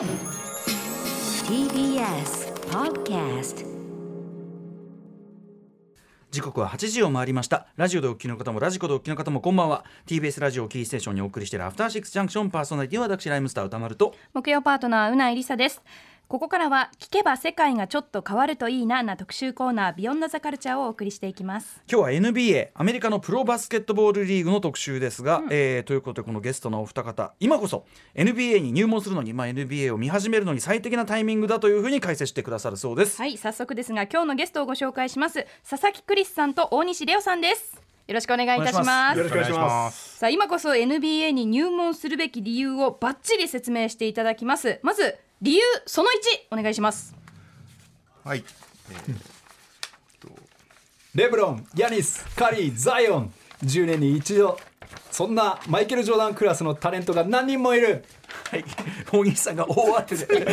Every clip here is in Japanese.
TBS Podcast 時刻は8時を回りました。ラジオでお聞きの方もラジコでお聞きの方もこんばんは。TBS ラジオキーステーションにお送りしているアフターシックスジャンクションパーソナリティは私ライムスター歌丸と。木曜パートナーうないりさですここからは聞けば世界がちょっと変わるといいなな特集コーナービヨンドザカルチャーをお送りしていきます。今日は NBA アメリカのプロバスケットボールリーグの特集ですが、えーということでこのゲストのお二方今こそ NBA に入門するのに、まあ、NBA を見始めるのに最適なタイミングだというふうに解説してくださるそうです、はい早速ですが今日のゲストをご紹介します佐々木クリスさんと大西レオさんです。よろしくお願いいたします。よろしくお願いします。さあ今こそ NBA に入門するべき理由をバッチリ説明していただきます。まず理由その1お願いしますはい。レブロン、ヤニス、カリー、ザイオン10年に一度そんなマイケル・ジョーダンクラスのタレントが何人もいるはい、大西さんが大当てで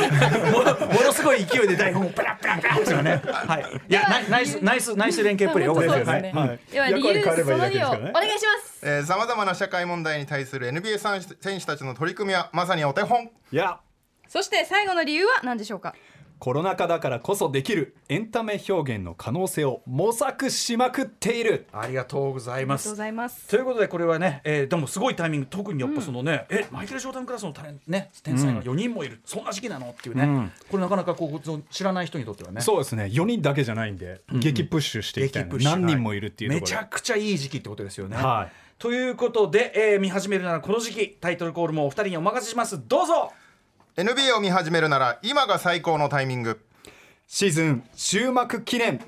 もの ものすごい勢いで台本をペラペラペラっていうね、はい、いやナイスナイスナイス連携プレーよかったですね、はいでは理由その役割変えればいいだけ2をお願いしますえー、さまざまな社会問題に対する NBA 選手選手たちの取り組みはまさにお手本。いやそして最後の理由は何でしょうか？コロナ禍だからこそできるエンタメ表現の可能性を模索しまくっている。ありがとうございありがとういます。ということでこれはね、えーでもすごいタイミング。特にやっぱそのね、えマイケル・ジョーダンクラスのタレントね天才が4人もいる、そんな時期なの？っていうね、うん。これなかなかこうその知らない人にとってはね。そうですね。4人だけじゃないんで、激プッシュしていきたいな。激プッシュ何人もいるっていうとめころで。ちゃくちゃいい時期ってことですよね。はい。ということで、えー見始めるならこの時期。タイトルコールもお二人にお任せします。どうぞ NBA を見始めるなら今が最高のタイミング。シーズン終幕記念。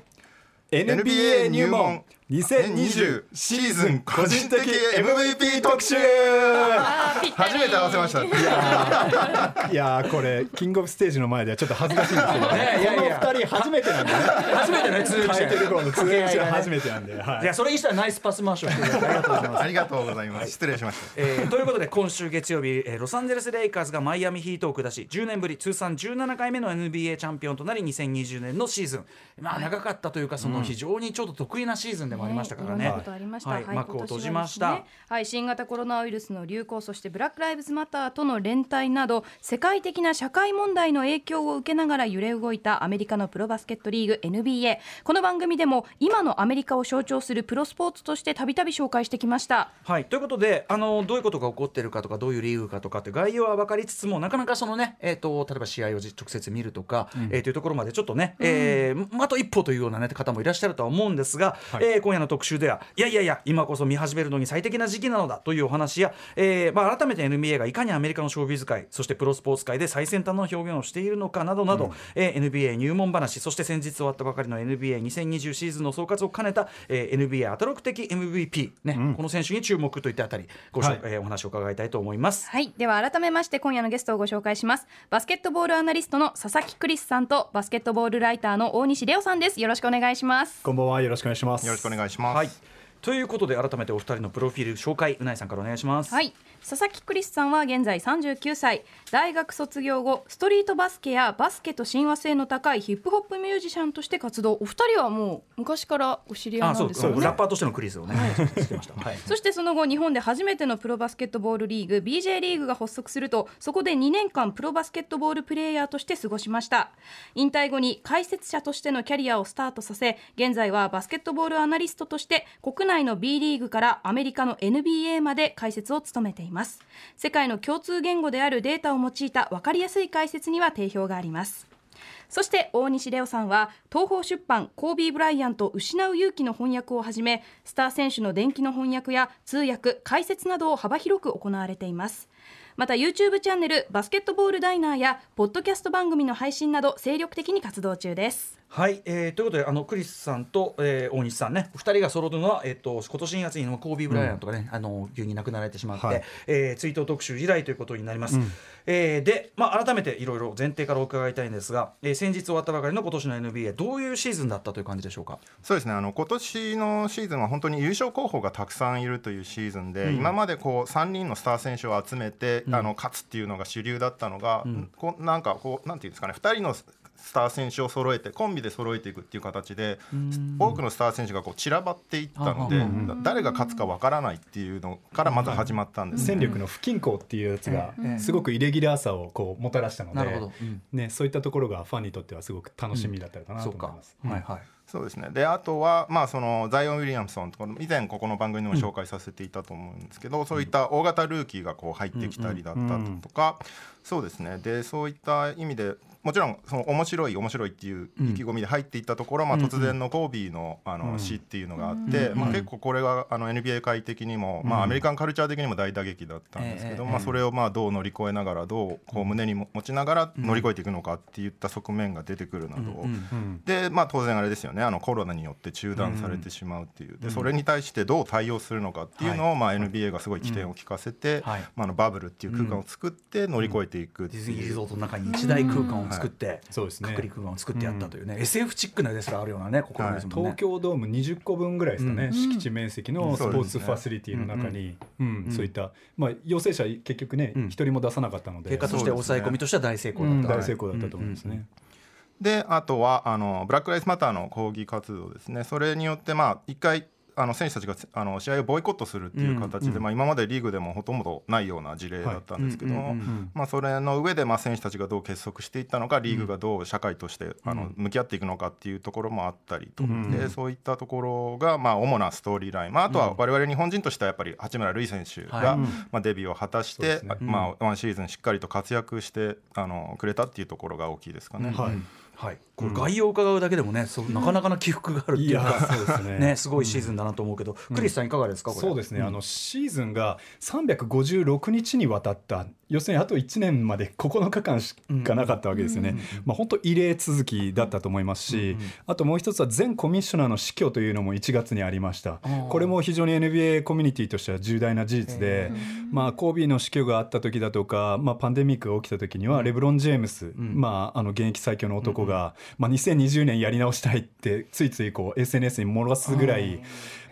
NBA 入門2020シーズン個人的 MVP 特集。初めて合わせました。いやー。これキングオブステージの前ではちょっと恥ずかしいんですけど、ね。いやいやこの二人初めてなんでね。初めてね通訳タイトルコー通訳者初めめてなんで、はい。いやそれにしたらナイスパス回しをしてくれてありがとうございます。ありがとうございます。失礼しました。えーということで今週月曜日、えーロサンゼルス・レイカーズがマイアミヒートを下し10年ぶり通算17回目の NBA チャンピオンとなり2020年のシーズン。まあ長かったというかその非常にちょっと得意なシーズンでもありましたからね。はいはい幕を閉じました。はい、新型コロナウイルスの流行、そしてブラックライブズマターとの連帯など、世界的な社会問題の影響を受けながら揺れ動いたアメリカのプロバスケットリーグ NBA。この番組でも今のアメリカを象徴するプロスポーツとしてたびたび紹介してきました。はい、ということであのどういうことが起こっているかとかどういうリーグかとかって概要は分かりつつもなかなかそのね、えー、と例えば試合をじ直接見るとか、えーというところまでちょっとね、えーあと一歩というような、ね、方もいらっしゃるとは思うんですが、えー今夜の特集ではいやいやいや今こそ見始めるのに最適な時期なのだというお話や、えーまあ、改めて NBA がいかにアメリカのショービズ界そしてプロスポーツ界で最先端の表現をしているのかなどなど、えー NBA 入門話そして先日終わったばかりの NBA2020 シーズンの総括を兼ねた、えー NBA アトロク的 MVP、ねこの選手に注目といったあたりご紹はいえーお話を伺いたいと思います。はい、では改めまして今夜のゲストをご紹介します。バスケットボールアナリストの佐々木クリスさんとバスケットボールライターの大西レオさんです。よろしくお願いします。こんばんはよろしくお願いしますよろしくお願いします。はいということで改めてお二人のプロフィール紹介うないさんからお願いします。はい。佐々木クリスさんは現在39歳。大学卒業後ストリートバスケやバスケと親和性の高いヒップホップミュージシャンとして活動。お二人はもう昔からお知り合いなんですよね。うラッパーとしてのクリスをね、知ってました。はい。そしてその後日本で初めてのプロバスケットボールリーグ BJ リーグが発足するとそこで2年間プロバスケットボールプレーヤーとして過ごしました。引退後に解説者としてのキャリアをスタートさせ現在はバスケットボールアナリストとして国内内の B リーグからアメリカの NBA まで解説を務めています。世界の共通言語であるデータを用いた分かりやすい解説には定評があります。そして大西レオさんは東方出版コービー・ブライアント失う勇気の翻訳をはじめスター選手の伝記の翻訳や通訳解説などを幅広く行われています。また YouTube チャンネルバスケットボールダイナーやポッドキャスト番組の配信など精力的に活動中です。はい、えー、ということであのクリスさんと、えー、大西さんね2人が揃うのは、えっと今年2月にコービー・ブライアントがね、あの急に亡くなられてしまって、はい。えー追悼特集以来ということになります、えーで、まあ、改めていろいろ前提からお伺いたいんですが、えー先日終わったばかりの今年の NBA どういうシーズンだったという感じでしょうか？そうですね。あの今年のシーズンは本当に優勝候補がたくさんいるというシーズンで、今までこう3人のスター選手を集めて、あの勝つっていうのが主流だったのが、こうなんかこうなんていうんですかね2人のスター選手を揃えてコンビで揃えていくっていう形で多くのスター選手がこう散らばっていったので誰が勝つかわからないっていうのからまず始まったんですね。戦力の不均衡っていうやつがええ。すごくイレギュラーさをこうもたらしたので、うん。ね、そういったところがファンにとってはすごく楽しみだったかなとそうか思います。はいはい。そうですね。であとは、まあ、そのザイオン・ウィリアムソンとか以前ここの番組でも紹介させていたと思うんですけど、そういった大型ルーキーがこう入ってきたりだったとか、そうですね。でそういった意味でもちろんその面白い面白いっていう意気込みで入っていったところ、まあ、突然のコービーのあの死っていうのがあって、まあ、結構これがあの NBA 界的にも、まあ、アメリカンカルチャー的にも大打撃だったんですけど、ええまあ、それをまあどう乗り越えながらどうこう胸に持ちながら乗り越えていくのかっていった側面が出てくるなど。うんでまあ当然あれですよね。あのコロナによって中断されてしまうっていう、でそれに対してどう対応するのかっていうのを、まあ、NBA がすごい起点を聞かせて、はい。まあ、あのバブルっていう空間を作って乗り越えていくってディズニーいう、リゾートの中に一大空間を作って、そうですね。隔離空間を作ってやったというね、SF チックなですらあるようなね心ですもんね、東京ドーム20個分ぐらいですかね、うん。敷地面積のスポーツファシリティの中に、うん。そういった、まあ、陽性者結局ねうん。一、人も出さなかったので。結果として抑え込みとしては大成功だった、大成功だったと思いますね。であとはあのブラック・ライスマターの抗議活動ですね。それによってまあ一回あの選手たちがあの試合をボイコットするっていう形で、まあ、今までリーグでもほとんどないような事例だったんですけどまあ、それの上でまあ選手たちがどう結束していったのかリーグがどう社会としてあの向き合っていくのかっていうところもあったりと、でそういったところがまあ主なストーリーライン、まあ、あとは我々日本人としてはやっぱり八村塁選手はが、いまあ、デビューを果たして、まあ、ワンシーズンしっかりと活躍してあのくれたっていうところが大きいですかね。はい。はい、これ概要を伺うだけでもね、そうなかなかな起伏があるっていうか、そうですね。ね、すごいシーズンだなと思うけど、クリスさんいかがですか。そうですね、あのシーズンが356日にわたった。要するにあと1年まで9日間しかなかったわけですよね、まあ、本当異例続きだったと思いますし、あともう一つは前コミッショナーの死去というのも1月にありました。これも非常に NBA コミュニティとしては重大な事実で、まあ、コービーの死去があった時だとか、まあ、パンデミックが起きた時にはレブロン・ジェームス、まあ、あの現役最強の男が、まあ、2020年やり直したいってついついこう SNS に漏らすぐらい、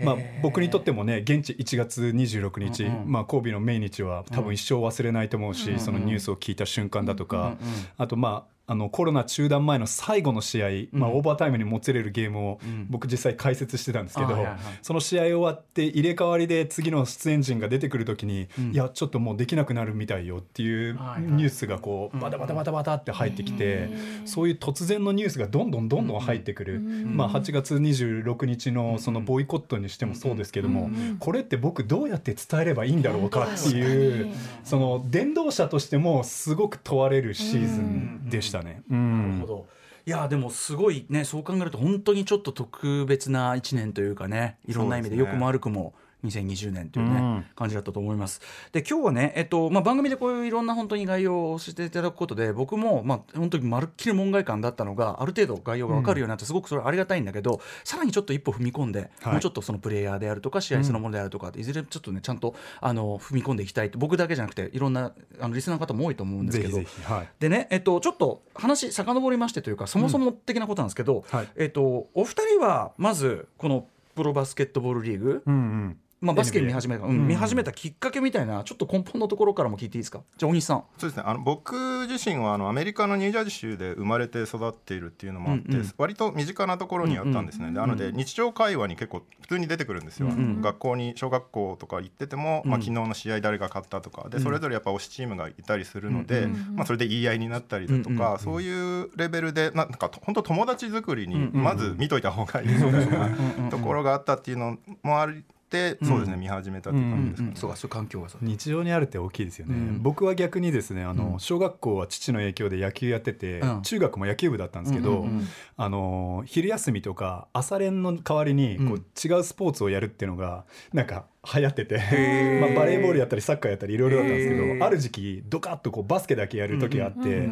まあ、僕にとってもね現地1月26日、まあ、コービーの命日は多分一生忘れないと思うし、そのニュースを聞いた瞬間だとか、あとまああのコロナ中断前の最後の試合、まあ、オーバータイムにもつれるゲームを僕実際解説してたんですけど、その試合終わって入れ替わりで次の出演陣が出てくる時に、いやちょっともうできなくなるみたいよっていうニュースがこうバタバタバタバタって入ってきて、そういう突然のニュースがどんどんどんどん入ってくる、まあ、8月26日のそのボイコットにしてもそうですけども、これって僕どうやって伝えればいいんだろうかっていうその伝道者としてもすごく問われるシーズンでしたね。うんなるほど。いやでもすごいねそう考えると本当にちょっと特別な1年というかねいろんな意味でそうですね良くも悪くも2020年というね、うん感じだったと思います。で今日はね、えっとまあ、番組でこういういろんな本当に概要を教えていただくことで僕も、まあ、本当にまるっきり門外観だったのがある程度概要が分かるようになってすごくそれはありがたいんだけど、さらにちょっと一歩踏み込んで、はい。もうちょっとそのプレイヤーであるとか試合そのものであるとか、いずれちょっとねちゃんとあの踏み込んでいきたいと。僕だけじゃなくていろんなあのリスナーの方も多いと思うんですぜけど。ひぜひはい。でね、えっと、ちょっと話遡りましてというかそもそも的なことなんですけど、はい。えっと、お二人はまずこのプロバスケットボールリーグ、うんうんまあ、バスケ見始めた、うん。見始めたきっかけみたいなちょっと根本のところからも聞いていいですか？じゃあ大西さん。そうですね。あの僕自身はあのアメリカのニュージャージー州で生まれて育っているっていうのもあって、うんうん。割と身近なところにあったんですね、でなので日常会話に結構普通に出てくるんですよ、学校に小学校とか行ってても、まあ、昨日の試合誰が勝ったとかでそれぞれやっぱ推しチームがいたりするので、まあ、それで言い合いになったりだとか、そういうレベルでなんか本当友達作りにまず見といた方がいいみたいなところがあったっていうのもあって、そうですね見始めたっていう感じですかね。そうかそう環境がさ日常にあるって大きいですよね、うん。僕は逆にですねあの、小学校は父の影響で野球やってて、うん。中学も野球部だったんですけど、うんうんうん。あの昼休みとか朝練の代わりにこう、違うスポーツをやるっていうのがなんか流行ってて、まあ、バレーボールやったりサッカーやったりいろいろだったんですけどある時期ドカッとこうバスケだけやる時があって、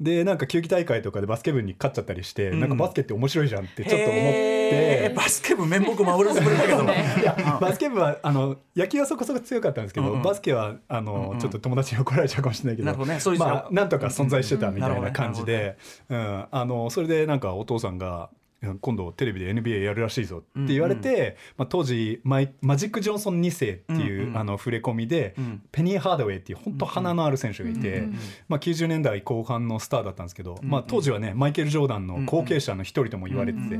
でなんか球技大会とかでバスケ部に勝っちゃったりして、なんかバスケって面白いじゃんってちょっと思って。バスケ部面目守るつもりだけど。いや バスケ部はあの野球はそこそこ強かったんですけど、うんうん。バスケはあの、ちょっと友達に怒られちゃうかもしれないけどまあ、なんとか存在してたみたいなうんうん感じで、うん。あのそれでなんかお父さんが今度テレビで NBA やるらしいぞって言われて、まあ、当時マイマジック・ジョンソン2世っていう、うんうんあの触れ込みで、ん。ペニー・ハードウェイっていう本当鼻のある選手がいて、まあ、90年代後半のスターだったんですけど、まあ、当時はねマイケル・ジョーダンの後継者の一人とも言われてて、う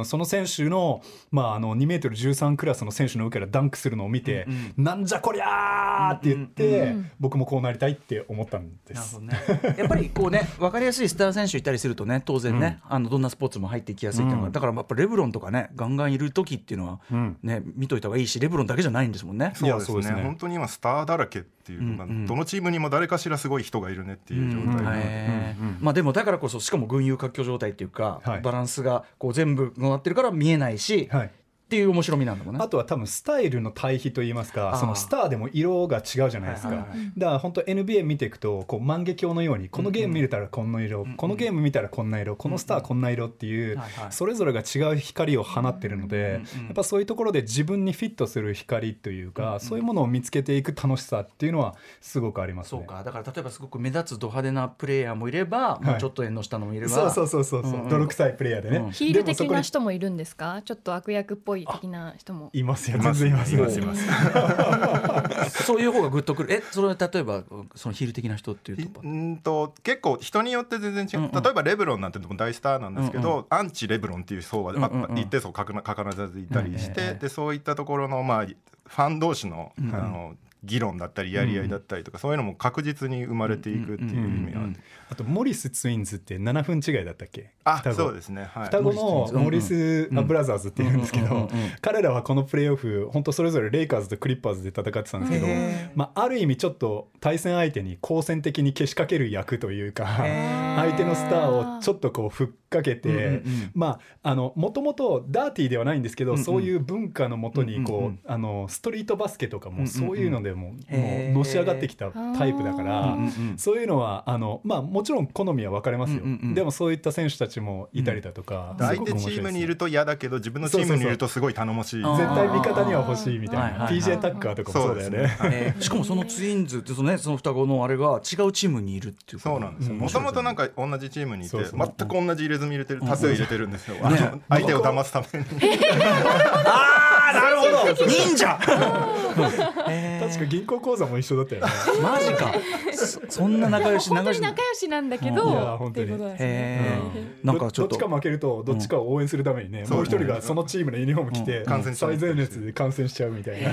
んその選手の,、まあ、あの2メートル13クラスの選手の上からダンクするのを見て、なんじゃこりゃーって言って、僕もこうなりたいって思ったんです。ね。やっぱりこうね、分かりやすいスター選手いたりするとね、当然ね、あのどんなスポーツも入っていきやすいっていうのが、だからやっぱレブロンとかね、ガンガンいる時っていうのはん。ね、見といた方がいいし、レブロンだけじゃないんですもんね。そうですそうですね。ね本当に今スターだらけっていう、まあどのチームにも誰かしらすごい人がいるねっていう状態で、まあでもだからこそしかも群雄割拠状態っていうか、はい。バランスがこう全部なってるから見えないし、はいっていう面白みなんだもんね。あとは多分スタイルの対比といいますかそのスターでも色が違うじゃないですか、はいはいだから本当 NBA 見ていくとこう万華鏡のようにこのゲーム見れたらこんな色、このゲーム見たらこんな色このスターこんな色っていう、はいはい。それぞれが違う光を放ってるので、やっぱそういうところで自分にフィットする光というか、そういうものを見つけていく楽しさっていうのはすごくありますね。そうか。だから例えばすごく目立つド派手なプレイヤーもいれば、まあ、ちょっと縁の下のもいれば。そうそうそうそうそう、うん。うん泥臭いプレイヤーでね、うんヒール的な人もいるんですか？ちょっと悪役っぽい的な人も。いますよ。全然います。いますいます。そういう方がグッとくる。えそれは例えばそのヒール的な人っていうとうんと結構人によって全然違う、うんうん。例えばレブロンなんてのも大スターなんですけど、うんうアンチレブロンっていう層は、まあうんうん。うん一定層かくな必ずいたりして、うんええでそういったところの、まあ、ファン同士の,、んあの議論だったりやり合いだったりとか、そういうのも確実に生まれていくっていう意味はある、あとモリスツインズって7分違いだったっけ？あ双子。そうですね。はい。双子のモリス・ブラザーズっていうんですけど彼らはこのプレーオフ本当それぞれレイカーズとクリッパーズで戦ってたんですけど、まあ、ある意味ちょっと対戦相手に好戦的にけしかける役というか相手のスターをちょっとこうふっかけて、うんうんうん。まああのもともとダーティーではないんですけど、うんうん。そういう文化のもとにこう、うんうんうん。あのストリートバスケとかもそういうのでも,、もうのし上がってきたタイプだから。うんうんうん。そういうのはあの、まあ、もちろん好みは分かれますよ、うんうんうん。でもそういった選手たちもいたりだとか、す相ごく面白いです手チームにいると嫌だけど自分のチームにいるとすごい頼もしい。そうそうそう絶対味方には欲しいみたいな、はいはいはい PJ タッカーとかもそうだよね。えーしかもそのツインズってその,、ね、その双子のあれが違うチームにいるっていうこと。そうなんですよ。うん。もともとなんか同じチームにいてそうそう。全く同じ入れ墨入れてる多数入れてるんですよ、あの相手を騙すために。あ あなるほど。忍者 確か銀行口座も一緒だったよね。マジか。そそんな仲良し本当にし。仲良しなんだけいやど本当に。なんかちょっとどっちか負けると。どっちかを応援するためにね、もう一人がそのチームのユニフォーム着て、最前列で観戦しちゃうみたいな、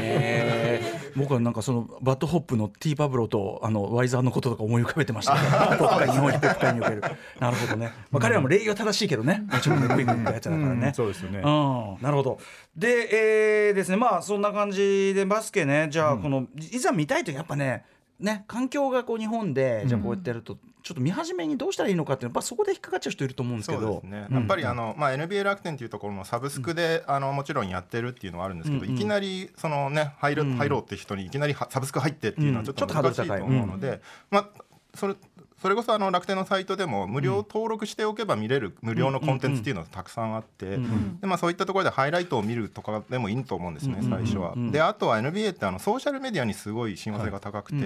僕はなんかその BAD HOP の T-Pablow とあの YZERR のこととか思い浮かべてました、ね、ポップ界日本ヒップホップ界におけるなるほどね、まあ、彼らも礼儀は正しいけどね。もちろんねクイックのやつだからね、うん。そうですよね。うん、なるほどで、えーですねまあそんな感じでバスケねじゃあこの、いざ見たいとやっぱねね環境がこう日本でじゃあこうやってやると、ちょっと見始めにどうしたらいいのかっていうのはやっぱそこで引っかかっちゃう人いると思うんですけど。そうですね、やっぱりあの、まあ、NBA 楽天というところもサブスクで、あのもちろんやってるっていうのはあるんですけど、うんうんいきなりその、ね、入るうん。入ろうって人にいきなりはサブスク入ってっていうのはちょっと難しいと思うので、まあ、それそれこそあの楽天のサイトでも無料登録しておけば見れる無料のコンテンツっていうのがたくさんあって、でまあ、そういったところでハイライトを見るとかでもいいと思うんですね、うん最初は。うん。であとは NBA ってあのソーシャルメディアにすごい親和性が高くて、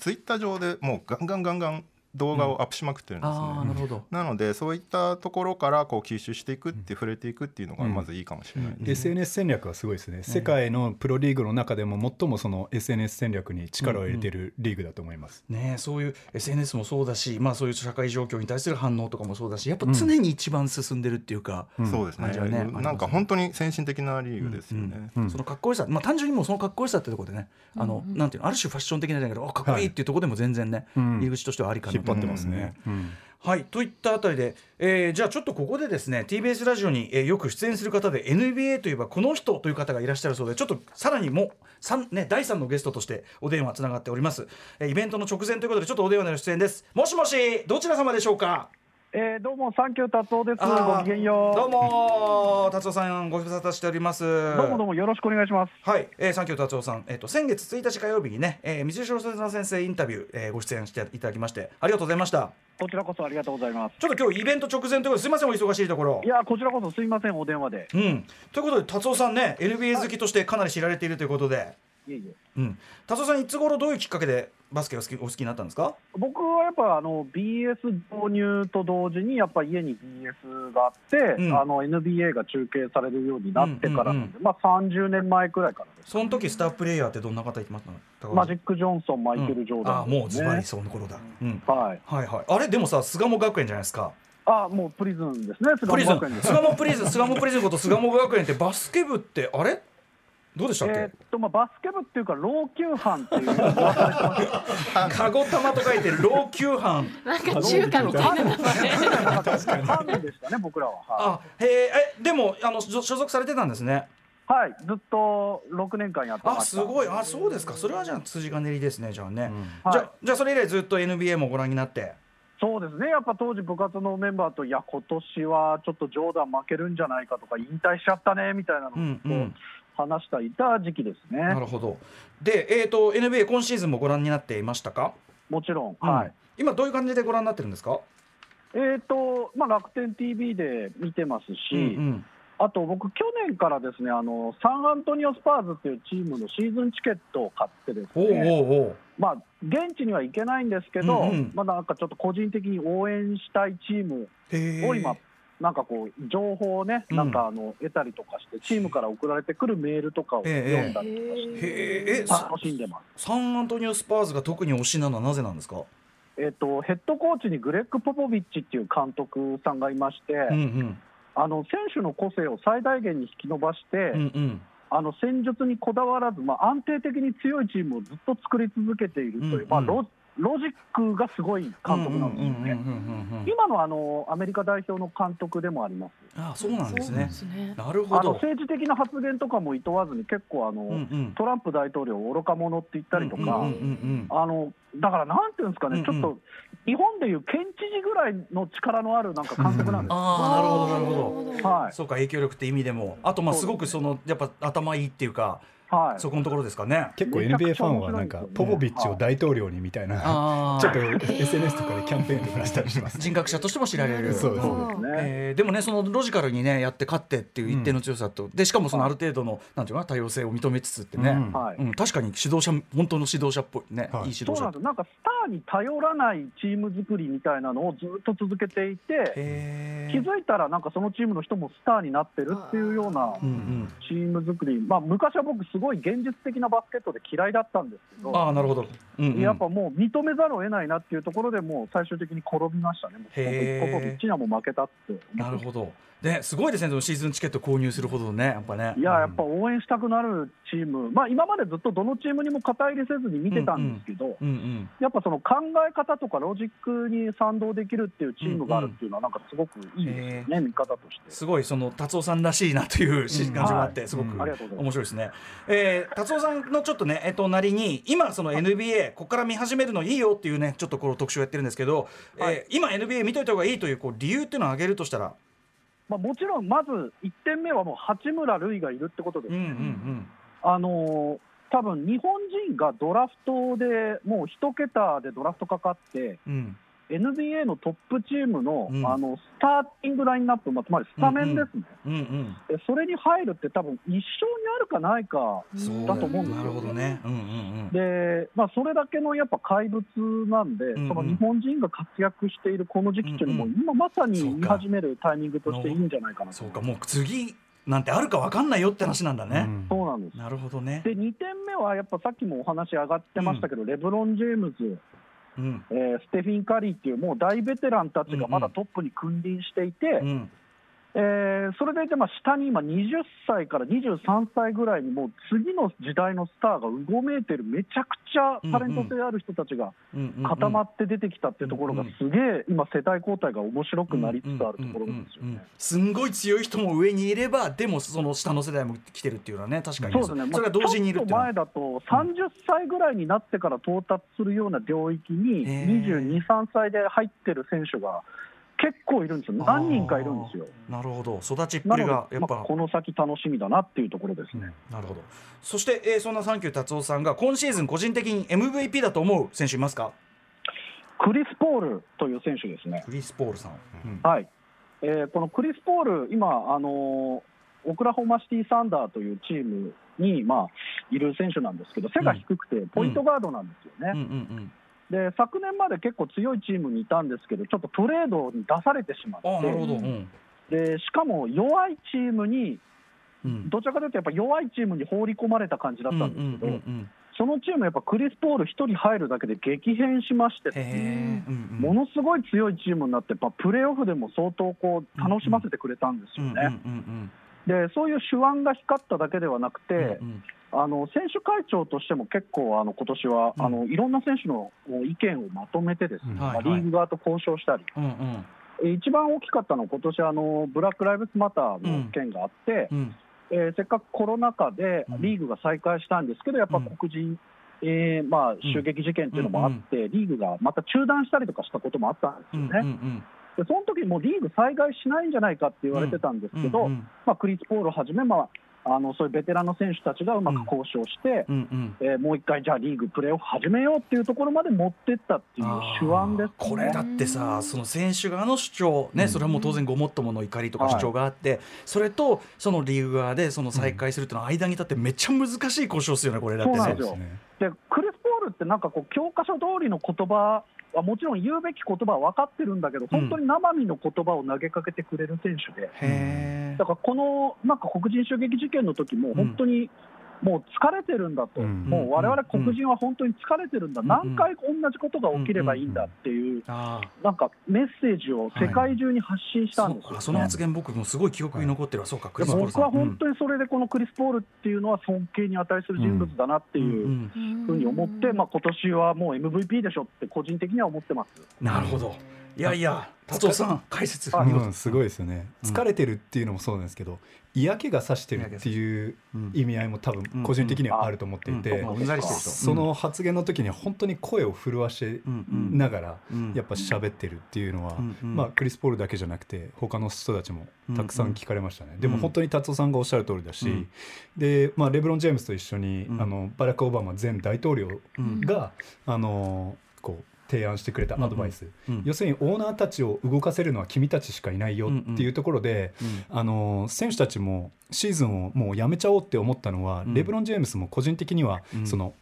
ツイッター上でもうガンガンガンガン動画をアップしまくってるんですね。ああなるほど。なのでそういったところからこう吸収していくって触れていくっていうのがまずいいかもしれない。です。SNS 戦略はすごいですね、世界のプロリーグの中でも最もその SNS 戦略に力を入れてるリーグだと思います。ね、そういう SNS もそうだし、まあ、そういう社会状況に対する反応とかもそうだしやっぱ常に一番進んでるっていうか、そうですね。ねなんか本当に先進的なリーグですよね。そのかっこよさ、まあ、単純にもうそのかっこよさってところでね、あのなんていうのある種ファッション的なんだけどあかっこいいっていうところでも全然ね、ん。入り口としてはありかな引っ張ってますね。ではいといったあたりで、えーじゃあちょっとここでですね TBS ラジオに、えーよく出演する方で NBA といえばこの人という方がいらっしゃるそうでちょっとさらにもう三ね、第3のゲストとしてお電話つながっております、えーイベントの直前ということでちょっとお電話での出演です。もしもしどちら様でしょうか？えー、どうも、サンキュー達夫です。ごきげんよう。どうも達夫さんご無沙汰しておりますどうもどうもよろしくお願いします。はい、えー、サンキュー達夫さん、えっ、と先月1日火曜日にね、えー、水城小説先生インタビュー、えー、ご出演していただきましてありがとうございましたこちらこそありがとうございます。ちょっと今日イベント直前ということですいませんお忙しいところいや、こちらこそすいません、お電話で。うんということで達夫さんね NBA 好きとしてかなり知られているということでいえいえうん、達夫さんいつ頃どういうきっかけでバスケを好きお好きになったんですか？僕はやっぱあの BS 導入と同時に、やっぱ家に BS があって、うん。あの NBA が中継されるようになってからなんで、うんまあ、30年前くらいからです。その時スタープレイヤーってどんな方いてますか。マジック・ジョンソン、マイケル・ジョーダン、あもうズバリその頃だ、うん。はい、はいはい。あれでもさ巣鴨学園じゃないですか。あもうプリズンですね、巣プリズン学園です。巣鴨プリズン巣鴨プリズンこと巣鴨学園ってバスケ部ってあれ？どうでしたっけ、えーっとまあ、バスケ部っていうか、老朽班っていう。のを言わされてました。かごたまと書いて老朽班なんか中華みたいな名前。班でしたね、僕らは。はあへええでもあの所所属されてたんですね。い、はい、ずっと6年間やってました。あすごい。あそうですか。それはじゃあ筋金入りですねじゃあね、はいじゃあじゃあそれ以来ずっと NBA もご覧になって。そうですね、やっぱ当時、部活のメンバーと、いや、今年はちょっとジョーダン負けるんじゃないかとか、引退しちゃったねみたいなのをうんうん話していた時期ですね、なるほど。でえっ、と NBA 今シーズンもご覧になっていましたか、もちろん、うん。はい。今どういう感じでご覧になってるんですか、えーとまあ、楽天 TV で見てますし、うんうん。あと僕、去年からですねあの、サンアントニオスパーズっていうチームのシーズンチケットを買ってですね、まあ、現地には行けないんですけど、うんうん。まだなんかちょっと個人的に応援したいチームへを今、なんかこう、情報をね、うん。なんかあの得たりとかして、チームから送られてくるメールとかをええ読んだりとかして、楽しんでます。サンアントニオスパーズが特に推しなのはなぜなんですか、えっと、ヘッドコーチにグレッグ・ポポビッチっていう監督さんがいまして、うんうん。あの選手の個性を最大限に引き伸ばして、うんうん。あの戦術にこだわらず、まあ、安定的に強いチームをずっと作り続けているという、うんうん。まあ、ロロジックがすごい監督なんですよね。今のあのアメリカ代表の監督でもあります。あそうなんですね。なるほど。あの政治的な発言とかも厭わずに、結構あの、うんうん。トランプ大統領を愚か者って言ったりとか、あのだからなんていうんですかね、うんうん。ちょっと日本でいう県知事ぐらいの力のあるなんか監督なんですよ。ああなるほどなるほど。はい。そうか影響力って意味でも。あとまあすごくそのやっぱ頭いいっていうかはい、そこのところですかね。結構 NBA ファンはなんかポポビッチを大統領にみたいなあちょっと SNS とかでキャンペーンとかしたりします。人格者としても知られるそうですね。えーでもねそのロジカルにねやって勝ってっていう一定の強さと、でしかもそのある程度のなんていうのかな多様性を認めつつってね、うん。はい。うん確かに指導者本当の指導者っぽいね、はい。い、い指導者。そうなんですなんかスターに頼らないチーム作りみたいなのをずっと続けていて、気づいたらなんかそのチームの人もスターになってるっていうようなうんうん。チーム作り、まあ、昔は僕、すごい現実的なバスケットで嫌いだったんですけど、ああなるほど、うんうん。やっぱもう認めざるを得ないなっていうところでもう最終的に転びましたね、へーポポビッチにはもう負けたって。なるほど。ですごいですねでもシーズンチケット購入するほどねやっぱね。いや、やっぱ応援したくなるチーム、まあ、今までずっとどのチームにも肩入れせずに見てたんですけど、うんうん。やっぱその考え方とかロジックに賛同できるっていうチームがあるっていうのは、なんかすごくいいですよね、見方として。すごいその達夫さんらしいなという感じもあって、はい。すごく面白いですね。えー、達夫さんのちょっとね、えっと、なりに今その NBA ここから見始めるのいいよっていうねちょっとこの特集をやってるんですけど、はい。えー今 NBA 見といた方がいいというこう理由っていうのを挙げるとしたら、まあ、もちろん、まず1点目はもう八村塁がいるってことです。うんうんあのー多分日本人がドラフトでもう一桁でドラフトかかって、うんうん NBA のトップチームの,、うん。あのスターティングラインナップ、まあ、つまりスタメンですね、うんうんでそれに入るって、多分一生にあるかないかだと思うんですよ。なるほどね。うんうんうん。でまあ、それだけのやっぱ怪物なんで、んうん。その日本人が活躍しているこの時期っていうのも、うん今まさに見始めるタイミングとしていいんじゃないかなと。そうか。もう次なんてあるかわかんないよって話なんだね。そうなんです。なるほどね。で2点目はやっぱさっきもお話上がってましたけど、レブロン・ジェームズ、うん。えーステフィン・カリーっていうもう大ベテランたちがまだトップに君臨していて、うんえーそれでいてまあ下に今20歳から23歳ぐらいにもう次の時代のスターがうごめいてるめちゃくちゃタレント性ある人たちが固まって出てきたっていうところがすげえ今世代交代が面白くなりつつあるところなんですよね。すんごい強い人も上にいればでもその下の世代も来てるっていうのはね確かにそうですね、まあそれが同時にいるっていうのはちょっと前だと30歳ぐらいになってから到達するような領域に22、3歳で入ってる選手が結構いるんですよ、何人かいるんですよ。なるほど。育ちっぷりがやっぱ、まあ、この先楽しみだなっていうところですね。なるほど。そして、えーそんなサンキュー達夫さんが今シーズン個人的に MVP だと思う選手いますか？クリス・ポールという選手ですね。クリス・ポールさん、うん。はい。えーこのクリス・ポール、今、あのーオクラホマシティ・サンダーというチームに、まあいる選手なんですけど、背が低くて、ポイントガードなんですようんうね、んで昨年まで結構強いチームにいたんですけど、ちょっとトレードに出されてしまって、ど。うんでしかも弱いチームに、うん。どちらかというと、やっぱ弱いチームに放り込まれた感じだったんですけど、うんうんうんうんそのチーム、やっぱクリス・ポール1人入るだけで激変しまして。うんうんものすごい強いチームになって、やっぱプレーオフでも相当こう楽しませてくれたんですよね。でそういう手腕が光っただけではなくて、うんうんあの選手会長としても結構、あの今年は、うん。あのいろんな選手の意見をまとめて、ですね、うん。まあはいはい。リーグ側と交渉したり、うんうん。え一番大きかったのは、今年あのブラック・ライブズ・マターの件があって、うん。えーせっかくコロナ禍でうん。リーグが再開したんですけど、やっぱ黒人、えーまあ、襲撃事件っていうのもあって、リーグがまた中断したりとかしたこともあったんですうんよね。うん。でその時もうリーグ再開しないんじゃないかって言われてたんですけど、うんうん。まあ、クリス・ポールはじめ、まあ、あのそういうベテランの選手たちがうまく交渉して、うんうん。えーもう一回、じゃあリーグプレーオフ始めようっていうところまで持ってったっていう手腕です、ね、これだってさその選手側の主張ね、それはもう当然ごもっともの怒りとか主張があって、それとそのリーグ側でその再開するっていうのは間に立ってめっちゃ難しい交渉ですよねこれだって。ねそうなんですよ。でクリス・ポールってなんかこう教科書通りの言葉はもちろん言うべき言葉は分かってるんだけど、本当に生身の言葉を投げかけてくれる選手で、へだからこのなんか黒人襲撃事件の時も、本当にもう疲れてるんだと、うん。もう我々黒人は本当に疲れてるんだ、うん。何回同じことが起きればいいんだっていう、あなんかメッセージを世界中に発信したんですよ、そあその発言僕もすごい記憶に残ってるわ。そうか。クリス・ポールさん。僕は本当にそれでこのクリス・ポールっていうのは尊敬に値する人物だなっていううん。ふうに思って、まあ今年はもう MVP でしょって個人的には思ってます。なるほど。いやいや達夫さん解説うん、すごいですよね、うん疲れてるっていうのもそうなんですけど嫌気がさしてるっていううん意味合いも多分個人的にはあると思っていて、その発言の時には本当に声を震わしながらうん。やっぱ喋ってるっていうのは、まあ、クリス・ポールだけじゃなくて他の人たちもたくさん聞かれましたね、ん。でも本当に達夫さんがおっしゃる通りだし、うん。でまあ、レブロン・ジェームスと一緒に、うん。あのバラク・オバマ前大統領うん。が、あのこう提案してくれたアドバイス、うん。要するにオーナーたちを動かせるのは君たちしかいないよっていうところで、あの選手たちもシーズンをもうやめちゃおうって思ったのは、うん。レブロン・ジェームスも個人的には、うん。その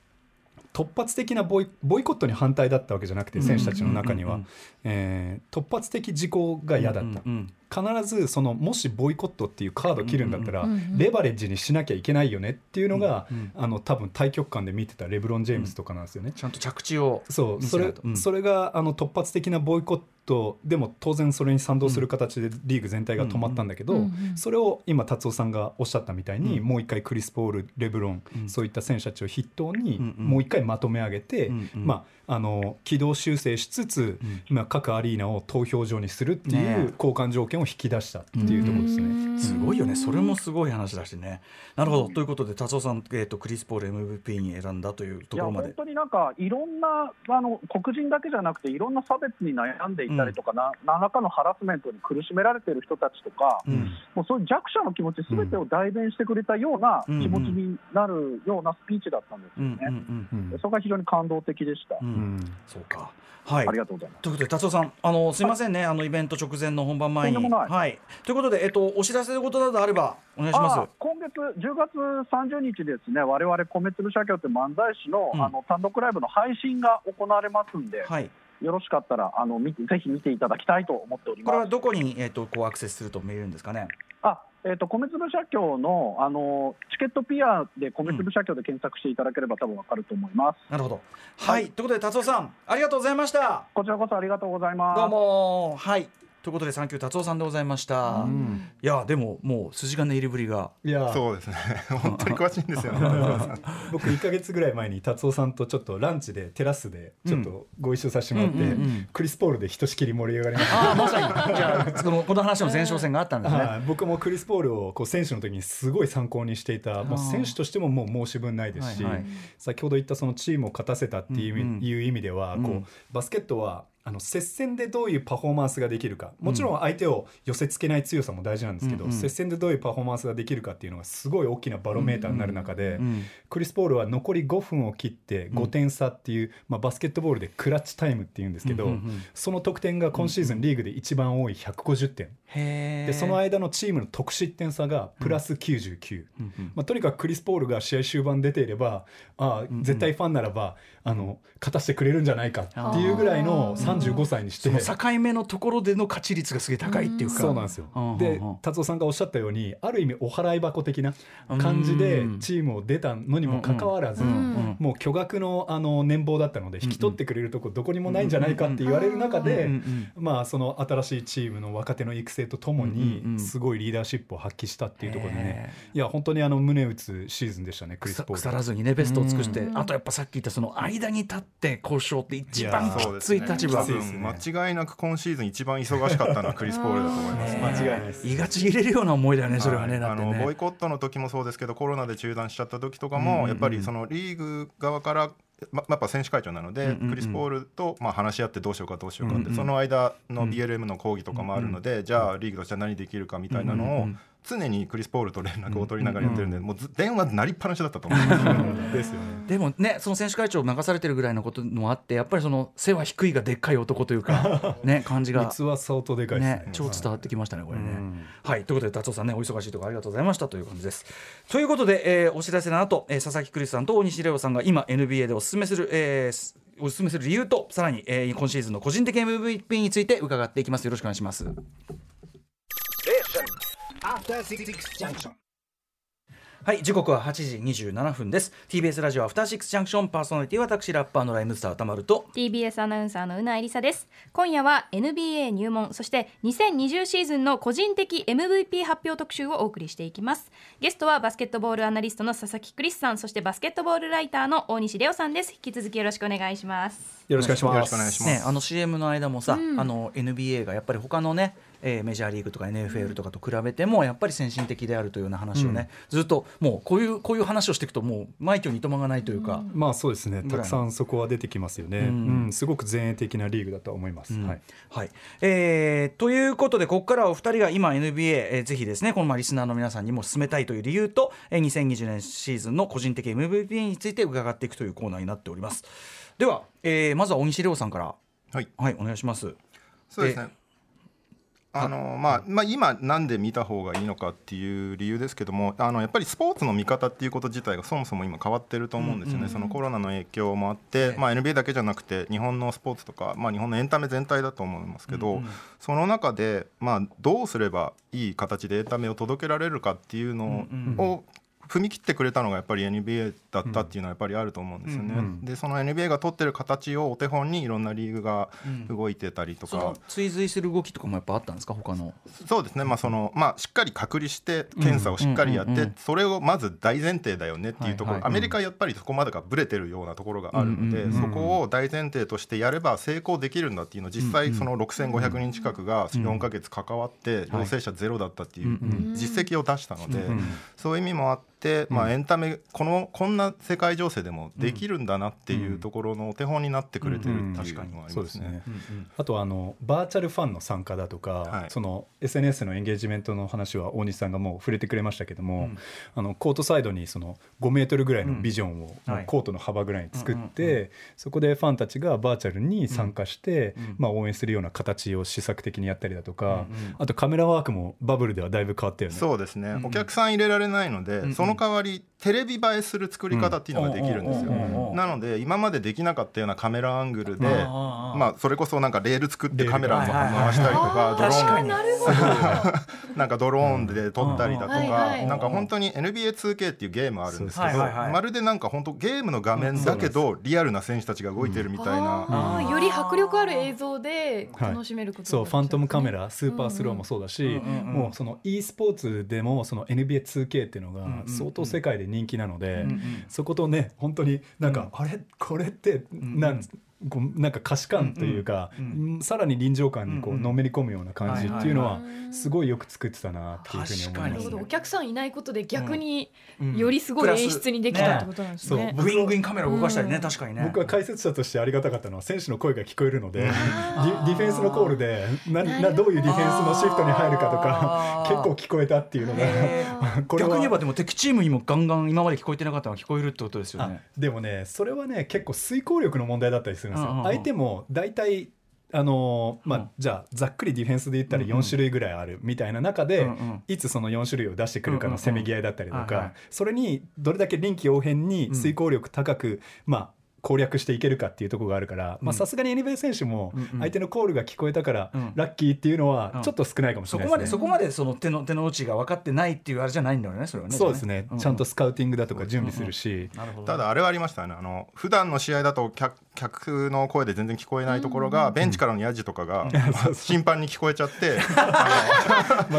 突発的なボイボイコットに反対だったわけじゃなくて選手たちの中には、突発的事項が嫌だった、うんうん必ずそのもしボイコットっていうカード切るんだったら、レバレッジにしなきゃいけないよねっていうのが、うんあの多分対局観で見てたレブロン・ジェームスとかなんですよね。ちゃんと着地をそうそれそれがあの突発的なボイコットでも当然それに賛同する形でリーグ全体が止まったんだけど、それを今達夫さんがおっしゃったみたいに、うん。もう一回クリス・ポールレブロン、うん。そういった選手たちを筆頭に、もう一回まとめ上げて、まあ、あの軌道修正しつつ、まあ、各アリーナを投票所にするっていう交換条件を引き出したっていうところですね。すごいよね、それもすごい話だしね。なるほど、ということで、達夫さん、えー、とクリス・ポール MVP に選んだというといやころまで。本当になんかいろんなあの黒人だけじゃなくていろんな差別に悩んでいたりとか、な何らかのハラスメントに苦しめられている人たちとか、うん。もうそういう弱者の気持ちすべてを代弁してくれたような気持ちになるようなスピーチだったんですうん。よね。うん。うん。そこが非常に感動的でした。うんううんんそうか。はいあり。がとうございます。ということで、達夫さん、あの、すみませんね、あのイベント直前の本番前に。はい。ということで、えっ、と、お知らせのことなどあれば、お願いします。あ今月10月30日ですね、我々米粒社協という漫才師の,、うんあの単独ライブの配信が行われますんで、はい。よろしかったらあのぜひ見ていただきたいと思っておりこれます。はどこに、えっ、と、こうアクセスすると見れるんですかね？あえー、と米粒社協のあのチケットピアで米粒社協で検索していただければ多分わかると思います。なるほど。はい。ということで、達夫さん、ありがとうございました。こちらこそありがとうございます。どうも。はい。ということで、サンキュー達夫さんでございました。いや、でも、もう筋金入りぶりが。いや。そうですね。本当に詳しいんですよ。ね 僕1か月ぐらい前に達夫さんとちょっとランチでテラスでちょっとご一緒させてもらって、うんうんうん。うんクリス・ポールでひとしきり盛り上がりました。ああ、まさに。じゃあ、その、この話の前哨戦があったんですね。はい、僕もクリス・ポールをこう選手の時にすごい参考にしていた、まあ、選手としてももう申し分ないですし、はいはい。先ほど言ったそのチームを勝たせたっていう意味,、うんうん。いう意味ではこう、うんバスケットはあの接戦でどういうパフォーマンスができるか。もちろん相手を寄せつけない強さも大事なんですけど、うんうん接戦でどういうパフォーマンスができるかっていうのがすごい大きなバロメーターになる中で、うんクリス・ポールは残り5分を切って5点差っていう、まあ、バスケットボールでクラッチタイムっていうんですけど、うんうんうん。その得点が今シーズンリーグで一番多い150点、へー。でその間のチームの得失点差がプラス99、まあ、とにかくクリス・ポールが試合終盤出ていればああ絶対ファンならばあの勝たせてくれるんじゃないかっていうぐらいの35歳にして。その境目のところでの勝ち率がすげえ高いっていうか、そうなんですよ。うんうんでうん。達夫さんがおっしゃったようにある意味お払い箱的な感じでうん。チームを出たのにもかかわらずうんうんもう巨額のあの年俸だったので引き取ってくれるとこどこにもないんじゃないかって言われる中でうんうんまあその新しいチームの若手の育成とともうんうんうん。にすごいリーダーシップを発揮したっていうところでね。へいや本当にあの胸打つシーズンでしたねクリス・ポール。腐らずにねベストを尽くして、あとやっぱさっき言ったその間に立って交渉って一番きつい立場。多分間違いなく今シーズン一番忙しかったのはクリス・ポールだと思います、間違いないです。胃がちぎれるような思いだよねそれはね、はいあのボイコットの時もそうですけどコロナで中断しちゃった時とかも、やっぱりそのリーグ側からまやっぱ選手会長なので、うんうん。うんクリス・ポールとまあ話し合ってどうしようかどうしようかって、うんうん。その間の BLM の抗議とかもあるので、じゃあリーグとしては何できるかみたいなのをうんうんうん常にクリス・ポールと連絡を取りながらやってるんで、もうず電話鳴りっぱなしだったと思います。ですよね。でもねその選手会長を任されてるぐらいのこともあってやっぱりその背は低いがでっかい男というか ね感じが。器は相当でかいですね。ね、超伝わってきましたね、これね。うん。はい、ということで、達夫さんね、お忙しいところありがとうございましたという感じです。ということで、えーお知らせの後、えー佐々木クリスさんと大西レオさんが今 NBA でお勧めする、えーすお勧めする理由とさらに、えー今シーズンの個人的 MVP について伺っていきます。よろしくお願いしますはい時刻は8時27分です。TBS ラジオアフターシックスジャンクションパーソナリティは私ラッパーのライムスター歌丸と。TBS アナウンサーのうなえりさです。今夜は NBA 入門そして2020シーズンの個人的 MVP 発表特集をお送りしていきます。ゲストはバスケットボールアナリストの佐々木クリスさんそしてバスケットボールライターの大西レオさんです。引き続きよろしくお願いします。よろしくお願いします。よろしくお願いしますね、あの CM の間もさ、あの NBA がやっぱり他のね、えーメジャーリーグとか NFL とかと比べてもやっぱり先進的であるというような話をね、ずっともうこういうこういう話をしていくともう枚挙にいとまがないというか、まあそうですね。たくさんそこは出てきますよね、ううん。んすごく前衛的なリーグだと思います、うんはい、はい。えーということでここからはお二人が今 NBA、えーぜひですねこのまあリスナーの皆さんにも進めたいという理由と、えー2020年シーズンの個人的 MVP について伺っていくというコーナーになっております。では、えーまずは大西亮さんから。はい。はいお願いします。そうですね。あのまあまあ、今なんで見た方がいいのかっていう理由ですけどもあのやっぱりスポーツの見方っていうこと自体がそもそも今変わってると思うんですよね、そのコロナの影響もあって、まあ、NBA だけじゃなくて日本のスポーツとか、まあ、日本のエンタメ全体だと思いますけど、その中で、まあ、どうすればいい形でエンタメを届けられるかっていうのを踏み切ってくれたのがやっぱり NBA だったっていうのはやっぱりあると思うんですよね。でその NBA が取ってる形をお手本にいろんなリーグが動いてたりとか、その追随する動きとかもやっぱあったんですか？他の。そうですね、まあそのまあ、しっかり隔離して検査をしっかりやって、うんうんうんうん。それをまず大前提だよねっていうところ、はいはいアメリカはやっぱりそこまでがぶれてるようなところがあるので、うんうんうんそこを大前提としてやれば成功できるんだっていうのを実際その6500人近くが4ヶ月関わって陽性者ゼロだったっていう実績を出したので、そういう意味もあって、まあ、エンタメこのこんな世界情勢でもできるんだなっていうところのお手本になってくれてるっていうのはありますね。あとはあのバーチャルファンの参加だとか、はい。その SNS のエンゲージメントの話は大西さんがもう触れてくれましたけども、あのコートサイドにその5メートルぐらいのビジョンを、はい。コートの幅ぐらいに作って、そこでファンたちがバーチャルに参加して、まあ、応援するような形を試作的にやったりだとか、あとカメラワークもバブルではだいぶ変わったよね。そうですね、お客さん入れられないので、その代わりテレビ映えする作り方っていうのができるんですよ、うんなので今までできなかったようなカメラアングルで、まあ、それこそなんかレール作ってカメラ回したりとかドロ確かにーンなんかドローンで撮ったりだとかなんか本当に NBA2K っていうゲームあるんですけどまるでなんか本当ゲームの画面だけどリアルな選手たちが動いてるみたいな。より迫力ある映像で楽しめることがそうファントムカメララスーパースローもそうだし、もうその e スポーツでもその NBA2K っていうのが相当世界で人気なので、そことね本当になんか、あれこれってなんこうなんか可視感というか、さらに臨場感にこうのめり込むような感じっていうのはすごいよく作ってたなっていうふうに思いなますね。るほど。お客さんいないことで逆にうん。よりすごい演出にできたってことなんですね。グイングインカメラ動かしたりね、確かにね。僕は解説者としてありがたかったのは選手の声が聞こえるので、ディディフェンスのコールでななど。ういうディフェンスのシフトに入るかとか結構聞こえたっていうのが これは逆に言えばでも敵チームにもガンガン今まで聞こえてなかったのが聞こえるってことですよあね。でもねそれはね結構遂行力の問題だったりするんですよ、うんうんうん。相手も大体あのーまあ、うん。じゃあざっくりディフェンスで言ったらうんうん。4種類ぐらいあるみたいな中で、うんうん。いつその4種類を出してくるかのせめぎ合いだったりとうんうんはいはいかそれにどれだけ臨機応変に遂行力高く、まあ攻略していけるかっていうところがあるからまあさすがに NBA 選手もうんうん相手のコールが聞こえたからうん。ラッキーっていうのうん。はちょっと少ないかもしそれないですね。こまでそこまでその手の手の内が分かってないっていうあれじゃないんだよねそれはね。そうですね、ちゃんとスカウティングだとか準備するし、なるほど。ただあれはありましたね。あの普段の試合だと客 客の声で全然聞こえないところが、ベンチからのヤジとかが、頻繁に聞こえちゃって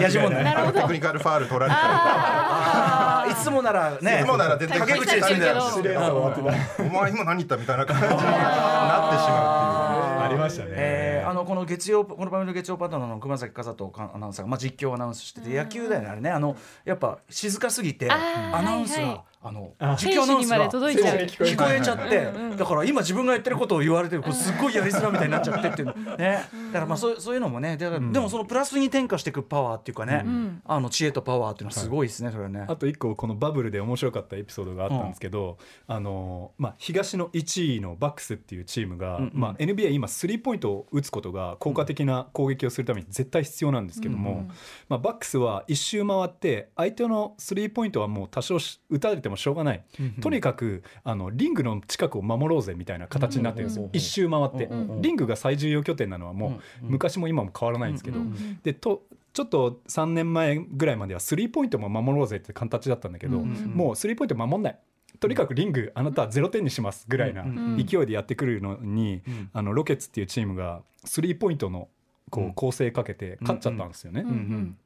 やじ問題ね。あのテクニカルファール取られたりとか。いつもならね。いつもなら全然陰口で済んでる隠失礼な終わってたお前今何言ったみたいな感じになってしまうっていうありましたね。えーあのこの月曜この番組の月曜パートナーの熊崎和人アナウンサーが、まあ、実況アナウンスしてて野球だよね。あれねあのやっぱ静かすぎてアナウンスが、あのあ実況アナウンス選手にまでが聞こえちゃって、だから今自分がやってることを言われてるこれすっごいやりづらみたいになっちゃってっていうのね。だからまあそうそういうのもねだから、でもそのプラスに転化していくパワーっていうかね、あの知恵とパワーっていうのはすごいですね、それはね。あと一個このバブルで面白かったエピソードがあったんですけど、あのまあ、東の1位のバックスっていうチームが、うんうん。まあ、NBA 今スリーポイントを打つことが効果的な攻撃をするために絶対必要なんですけども、まあ、バックスは一周回って相手のスリーポイントはもう多少し打たれてもしょうがない、とにかくあのリングの近くを守ろうぜみたいな形になってるんですよ、一周回って、リングが最重要拠点なのはもう昔も今も変わらないんですけど、でとちょっと3年前ぐらいまではスリーポイントも守ろうぜって形だったんだけど、もうスリーポイント守んないとにかくリングあなたは0点にしますぐらいな勢いでやってくるのに、あのロケッツっていうチームがスリーポイントのこう構成かけて勝っちゃったんですよね。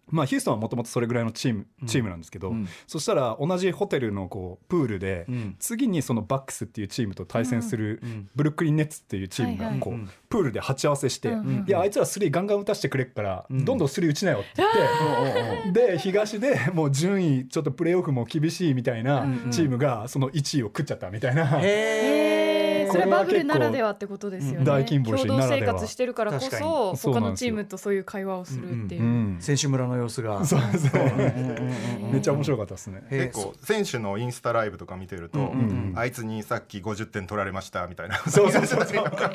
まあ、ヒューストンはもともとそれぐらいのチームチームなんですけど、ん。そしたら同じホテルのこうプールで、ん。次にそのバックスっていうチームと対戦するブルックリン・ネッツっていうチームがこう、はい。はいプールで鉢合わせして、いやあいつらスリーガンガン打たしてくれっから、どんどんスリー打ちなよって言って、で東でもう順位ちょっとプレーオフも厳しいみたいなチームがその1位を食っちゃったみたいな。へーそれバブルならではってことですよね。大金星共同生活してるからこそ他のチームとそういう会話をするっていうう。ん選手村の様子が。そうですね。めっちゃ面白かったですね。結構選手のインスタライブとか見てると、あいつにさっき50点取られましたみたいなそうそうそうそう。さっ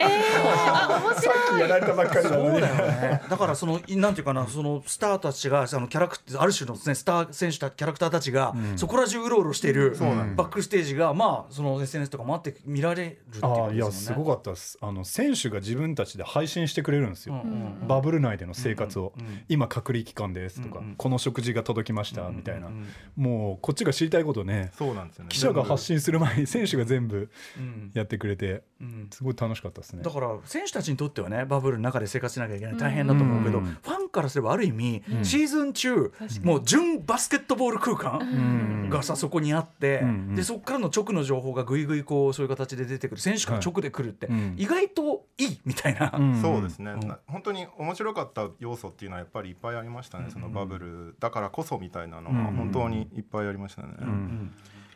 きやられたばっかりなのに。そうだよね。だからそのいなんていうかなそのスターたちがあのキャラクターある種のですねスター選手たキャラクターたちが、そこら中うろうろしているバックステージがまあその SNS とかもあって見られるああいやとですごかったです。あの選手が自分たちで配信してくれるんですよ、バブル内での生活を、今隔離期間ですとか、この食事が届きましたみたいな、もうこっちが知りたいことね。そうなんですよね。記者が発信する前に選手が全部うんやってくれて、んすごい楽しかったですね。だから選手たちにとってはねバブルの中で生活しなきゃいけない。大変だと思うけど、うん。ファンからすればある意味、シーズン中もう純バスケットボール空間がさそこにあって、んでそこからの直の情報がぐいぐいこうそういう形で出てくる。選手から直で来るって、ん。意外といいみたいな。ん。そうですね、な本当に面白かった要素っていうのはやっぱりいっぱいありましたね、そのバブルだからこそみたいなのは本当にいっぱいありましたね。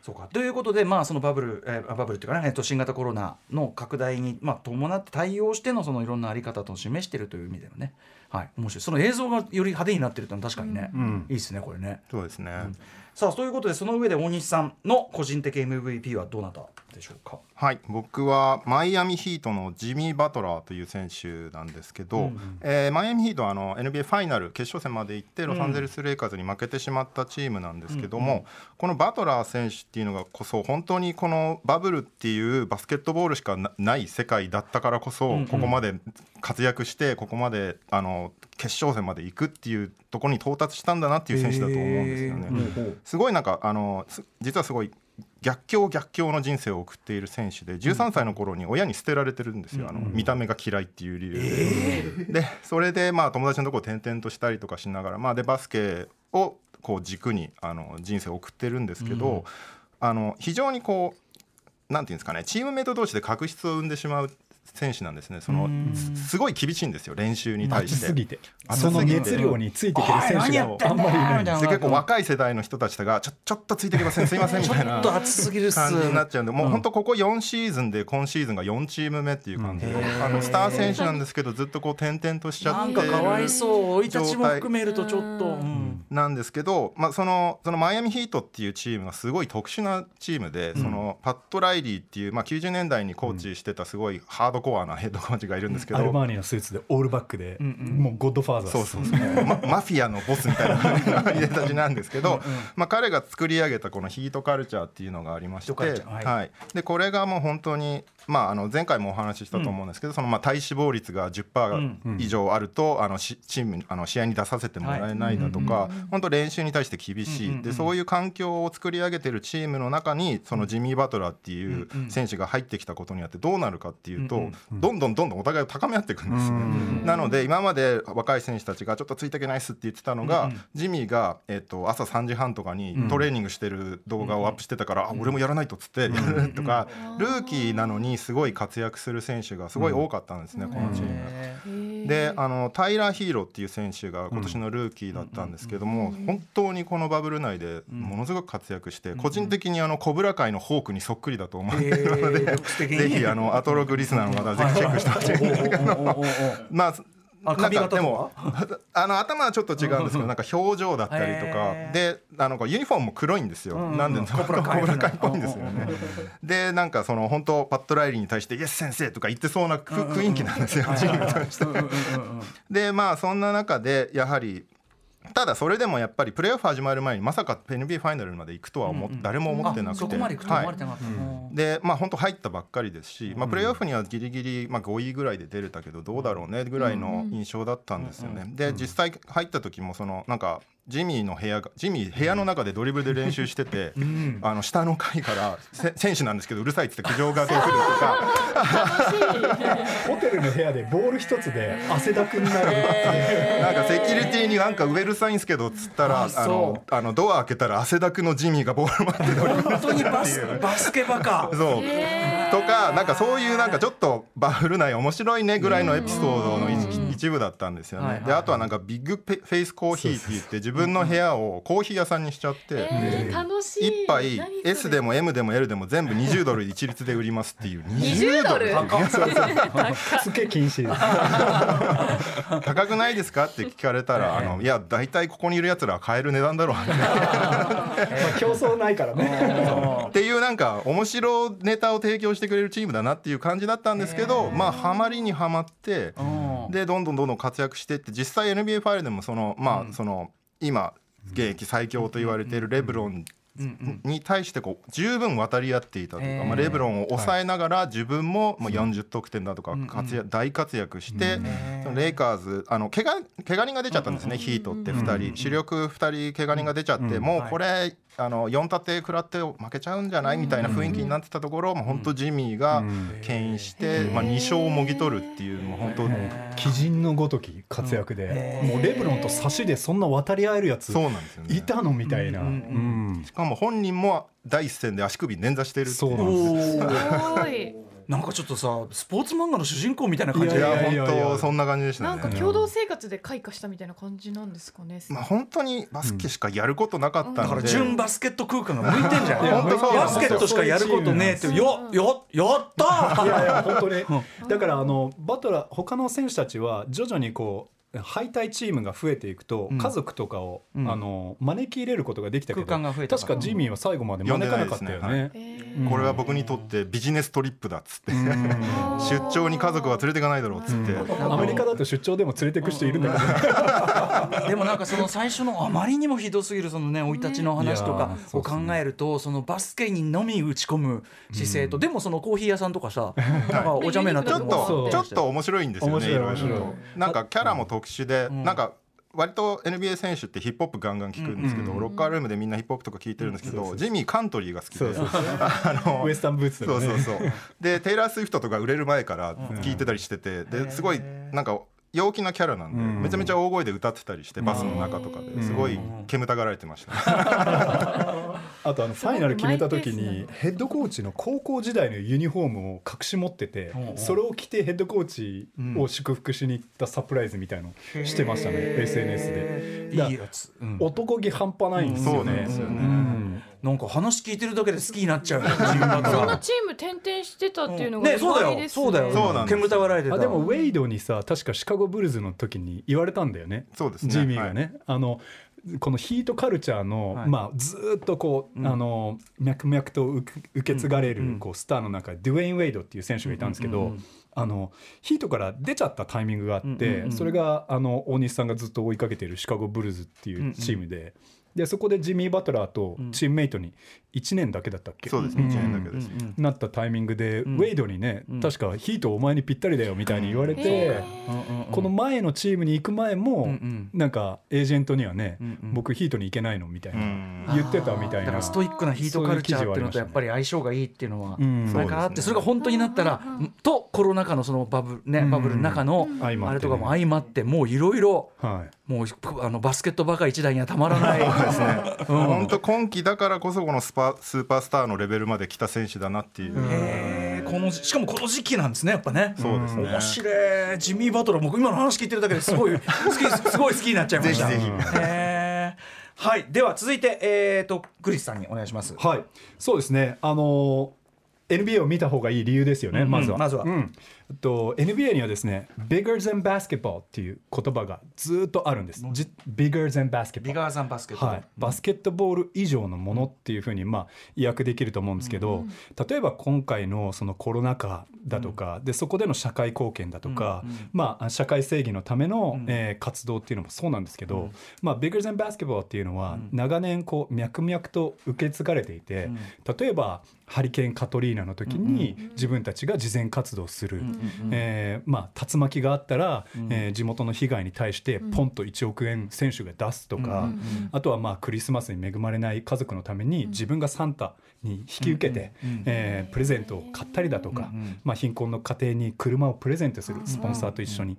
そうか。ということで、まあ、そのバブル、えーバブルっていうかね、えっと、新型コロナの拡大に、まあ、伴って対応してのそのいろんなあり方と示しているという意味でのね、はい、面白い。その映像がより派手になってるというのは確かにね、いいですねこれね。そうですね、さあということでその上で大西さんの個人的 MVP はどなた？でしょうか？はい。僕はマイアミヒートのジミー・バトラーという選手なんですけど、えーマイアミヒートはあの NBA ファイナル決勝戦まで行ってロサンゼルス・レイカーズに負けてしまったチームなんですけども、このバトラー選手っていうのがこそ本当にこのバブルっていうバスケットボールしかなない世界だったからこそ、ここまで活躍してここまであの決勝戦まで行くっていうところに到達したんだなっていう選手だと思うんですよね。すごいなんかあのす実はすごい逆境逆境の人生を送っている選手で13歳の頃に親に捨てられてるんですよ、あの見た目が嫌いっていう理由で、でそれでまあ友達のところを転々としたりとかしながら、まあ、でバスケをこう軸にあの人生を送ってるんですけど、あの非常にこうなんていうんですかねチームメート同士で確執を生んでしまう選手なんですね。そのすすごい厳しいんですよ練習に対して。熱すぎて。熱すぎて。その熱量についていける選手があんまりいない。んですで結構若い世代の人たちがちょちょっとついてきませんすいませんみたいなちょっと熱すぎるっす。感じになっちゃうんでもう本当ここ4シーズンで今シーズンが4チーム目っていう感じで、あのスター選手なんですけどずっとこう転々としちゃってなんかかわいそう生い立ちも状態含めるとちょっと、うん。なんですけど、まあ、そのそのマイアミヒートっていうチームがすごい特殊なチームで、そのパット・ライリーっていう、まあ、90年代にコーチしてたすごいハードコアなヘッドコーチがいるんですけど、アルバーニーのスーツでオールバックで、もうゴッドファーザー。そうそうそう。ママフィアのボスみたいな入れたちなんですけどまあ、彼が作り上げたこのヒートカルチャーっていうのがありまして、はい。はい、でこれがもう本当に、まあ、あの前回もお話ししたと思うんですけど、そのまあ体脂肪率が10%以上あると、あのしチームにあの試合に出させてもらえないだとか、本当練習に対して厳しい、でそういう環境を作り上げてるチームの中にそのジミー・バトラーっていう選手が入ってきたことによってどうなるかっていうと、どんどんどんどんお互いを高め合っていくんです。なので今まで若い選手たちがちょっとついていけないっすって言ってたのが、ジミーが、えっと朝3時半とかにトレーニングしてる動画をアップしてたから、あ俺もやらないとっつってやるとか、ルーキーなのにすごい活躍する選手がすごい多かったんですね、このチーム。であのタイラー・ヒーローっていう選手が今年のルーキーだったんですけども、本当にこのバブル内でものすごく活躍して、個人的にあのコブラ界のホークにそっくりだと思ってるので、ぜひあのアトログリスナーの方はぜひチェックしてほしい。んですけどまあ髪型でも あの頭はちょっと違うんですけどなんか表情だったりとか。であのユニフォームも黒いんですよ、うんうんなんでコブラカっぽいんですよね。でなんかその本当パッド・ライリーに対して「イエス先生」とか言ってそうなふ雰囲気なんですよ。チームとして。でまあそんな中でやはりただそれでもやっぱりプレーオフ始まる前にまさか NBA ファイナルまで行くとは思っ誰も思ってなくて。そこまでいくと思われてはいなかった、でまあ本当入ったばっかりですし、まあ、プレーオフにはギリギリ、まあ、5位ぐらいで出れたけどどうだろうねぐらいの印象だったんですよね。で実際入った時もそのなんかジミーの部屋がジミー部屋の中でドリブルで練習してて、あの下の階からせ選手なんですけどうるさいっつって苦情が来るとか。ホテルの部屋でボール一つで汗だくになる。っていうなんかセキュリティになんかウェルサインすけどっつったらあそのあのドア開けたら汗だくのジミーがボール待ってドリブル本当にバスバスケバカ。そう。とかなんかそういうなんかちょっとバフル内面白いねぐらいのエピソードの一一部だったんですよね。はいはいであとはなんかビッグペフェイスコーヒーって言って自分の部屋をコーヒー屋さんにしちゃって。一杯何それ？S でも M でも L でも全部20ドル一律で売りますっていう。20ドル？つけ禁止です 高くないですか？って聞かれたらあのいや大体ここにいるやつらは買える値段だろう。競争ないからね。っていうなんか面白ネタを提供してくれるチームだなっていう感じだったんですけどまあハマりにはまってうん。でどんどんどんどん活躍してって実際 NBA ファイルでもそのまあその今現役最強と言われているレブロンに対してこう十分渡り合っていたというか、まあ、レブロンを抑えながら自分ももう。40得点だとか活躍大活躍してそのレイカーズあの怪我怪我人が出ちゃったんですねヒートって2人。主力2人怪我人が出ちゃってもうこれあの4立て食らって負けちゃうんじゃない？みたいな雰囲気になってたところもう本当ジミーが牽引してまあ2勝をもぎ取るっていうもう本当鬼人のごとき活躍でもうレブロンと差しでそんな渡り合えるやつそうなんですよね。いたの？みたいな。うんしかも本人も第一線で足首捻挫してるってそう。いうなんです。なんかちょっとさスポーツ漫画の主人公みたいな感じ。いやいやいや本当そんな感じでしたなんかね。共同生活で開花したみたいな感じなんですかね。まあ本当にバスケしかやることなかっただから純バスケット空間が向いてんじゃん。バスケットしかやることねえってよよやったー。いやいや本当に。だからあのバトラー他の選手たちは徐々にこう敗退チームが増えていくと、うん。家族とかを、うん。あの招き入れることができたけど空間が増えたか。ら確かジミーは最後まで招かなかったよね。えーうんこれは僕にとってビジネストリップだっつって、出張に家族は連れていかないだろうっつって、アメリカだと出張でも連れてく人いるんだけど、でもなんかその最初のあまりにもひどすぎるそのね生い立ちの話とかを考えるとそのバスケにのみ打ち込む姿勢とでもそのコーヒー屋さんとかさなんかお茶目なちょっそうとちょっと面白いんですよねいろいと。なんかキャラも特殊で、ん。なんか割と NBA 選手ってヒップホップガンガン聞くんですけど、うんロッカールームでみんなヒップホップとか聞いてるんですけど、ジミーカントリーが好きで ウエスタンブーツとかね。そうそうそう。でテイラー・スウィフトとか売れる前から聞いてたりしててですごいなんか陽気なキャラなんで、うん。めちゃめちゃ大声で歌ってたりしてバスの中とかうん。ですごい煙たがられてました、あとあのファイナル決めた時にヘッドコーチの高校時代のユニフォームを隠し持っててうん。それを着てヘッドコーチを祝福しに行ったサプライズみたいのしてましたね SNS で。だいいやつ、うん。男気半端ないんですよそうなんねですよね。うんなんか話聞いてるだけで好きになっちゃうよジミーバトラーそんなチーム転々してたっていうのが意ねそうだよ。外ですね。そうだよ。そうなんです煙たがられてた。あでもウェイドにさ確かシカゴブルズの時に言われたんだよね。そうですね。ジミーがね、あのこのヒートカルチャーの、はい。まあ、ずーっとこう、うん。あの脈々と受け継がれる、うん。こうスターの中でデュエイン・ウェイドっていう選手がいたんですけど、うんうんうん。あのヒートから出ちゃったタイミングがあって、うんうんうんそれがあの大西さんがずっと追いかけてるシカゴブルズっていうチームで。でそこでジミー・バトラーとチームメイトに1年だけだったっけ、そうですね。ん。1年だけです、うんなったタイミングで、ん。ウェイドにね、うん。確かヒートお前にぴったりだよみたいに言われて、この前のチームに行く前も、うなんかエージェントにはね、僕ヒートに行けないのみたいな、うん。言ってたみたいな。だからストイックなヒートカルチャーっていうのとやっぱり相性がいいっていうのはうん。なんかあってそれが本当になったらとコロナ禍のそのバブルねうんバブルの中のあれとかも相まってもういろいろはいもうあのバスケットバカ一台にはたまらない。ですね。うん。本当今季だからこそこのスパスーパースターのレベルまで来た選手だなっていう、このしかもこの時期なんですねやっぱね。そうですね。面白い。ジミー・バトラー僕今の話聞いてるだけですごい 好きすごい好きになっちゃいました。ぜひぜひ。へーはい。では続いてえっ、とクリスさんにお願いします。はい。そうですね。あの NBA を見た方がいい理由ですよね、うん。まずは。まずは。うんと NBA にはですね「bigger than basketball」っていう言葉がずっとあるんです。じ bigger than basketball ビガーザンバスケットボールはい、バスケットボール以上のものっていうふうにまあ意訳できると思うんですけど、例えば今回のそのコロナ禍だとか、でそこでの社会貢献だとか、まあ、社会正義のための、えー活動っていうのもそうなんですけど、まあ、Bigger Than Basketball っていうのは長年こう脈々と受け継がれていて、例えばハリケーン・カトリーナの時に自分たちが慈善活動する、えーまあ、竜巻があったら、えー地元の被害に対してポンと1億円選手が出すとか、あとはまあクリスマスに恵まれない家族のために自分がサンタに引き受けて、えープレゼントを買ったりだとか、まあ、貧困の家庭に車をプレゼントするスポンサーと一緒に。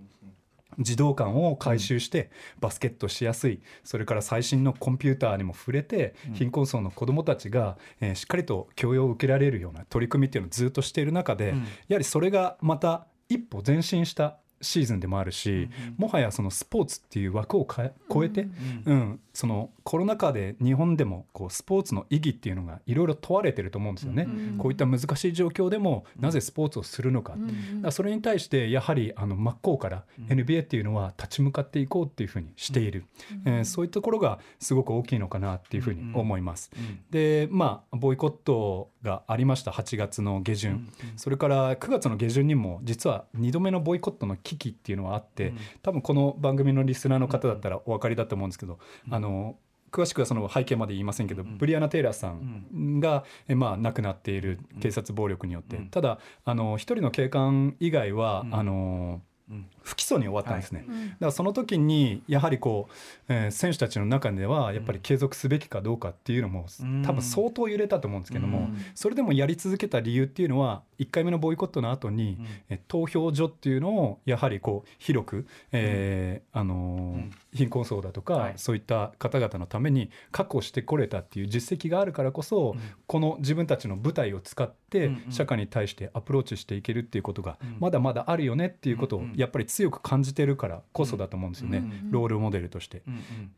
児童館を改修してバスケットしやすい。それから最新のコンピューターにも触れて貧困層の子どもたちがえーしっかりと教養を受けられるような取り組みっていうのをずっとしている中でやはりそれがまた一歩前進したシーズンでもあるしもはやそのスポーツっていう枠をかえ超えてうんそのコロナ禍で日本でもこうスポーツの意義っていうのがいろいろ問われてると思うんですよね。こういった難しい状況でもなぜスポーツをするのか。だからそれに対してやはりあの真っ向から NBA っていうのは立ち向かっていこうっていうふうにしている、えーそういったところがすごく大きいのかなっていうふうに思います。でまあボイコットがありました。8月の下旬、それから9月の下旬にも実は2度目のボイコットの危機っていうのはあって、多分この番組のリスナーの方だったらお分かりだと思うんですけど、あの詳しくはその背景まで言いませんけど、ブリアナ・テイラーさんが、えまあ、亡くなっている警察暴力によって、ただあの一人の警官以外は、あの不起訴に終わったんですね、だからその時にやはりこう、えー選手たちの中ではやっぱり継続すべきかどうかっていうのも、多分相当揺れたと思うんですけども、それでもやり続けた理由っていうのは1回目のボイコットの後に、え投票所っていうのをやはりこう広く、えーあのー貧困層だとか、はい。そういった方々のために確保してこれたっていう実績があるからこそ、この自分たちの舞台を使って社会に対してアプローチしていけるっていうことがまだまだあるよねっていうことをやっぱり強く感じてるからこそだと思うんですよね、ロールモデルとして。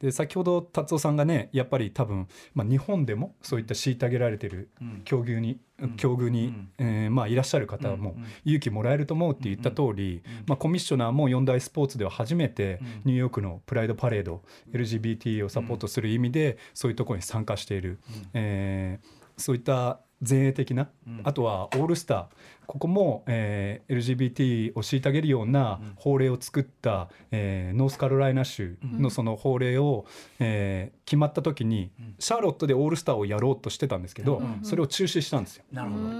で先ほど達夫さんがねやっぱり多分、まあ、日本でもそういった虐げられてる境遇に、境遇に、えーまあ、いらっしゃる方も勇気もらえると思うって言った通り、まあ、コミッショナーも四大スポーツでは初めてニューヨークのプライドパレード LGBT をサポートする意味でそういうところに参加している、えーそういった前衛的な、あとはオールスターここも、えー LGBT を虐げるような法令を作った、えーノースカロライナ州のその法令を、えー決まった時にシャーロットでオールスターをやろうとしてたんですけど、それを中止したんですよ。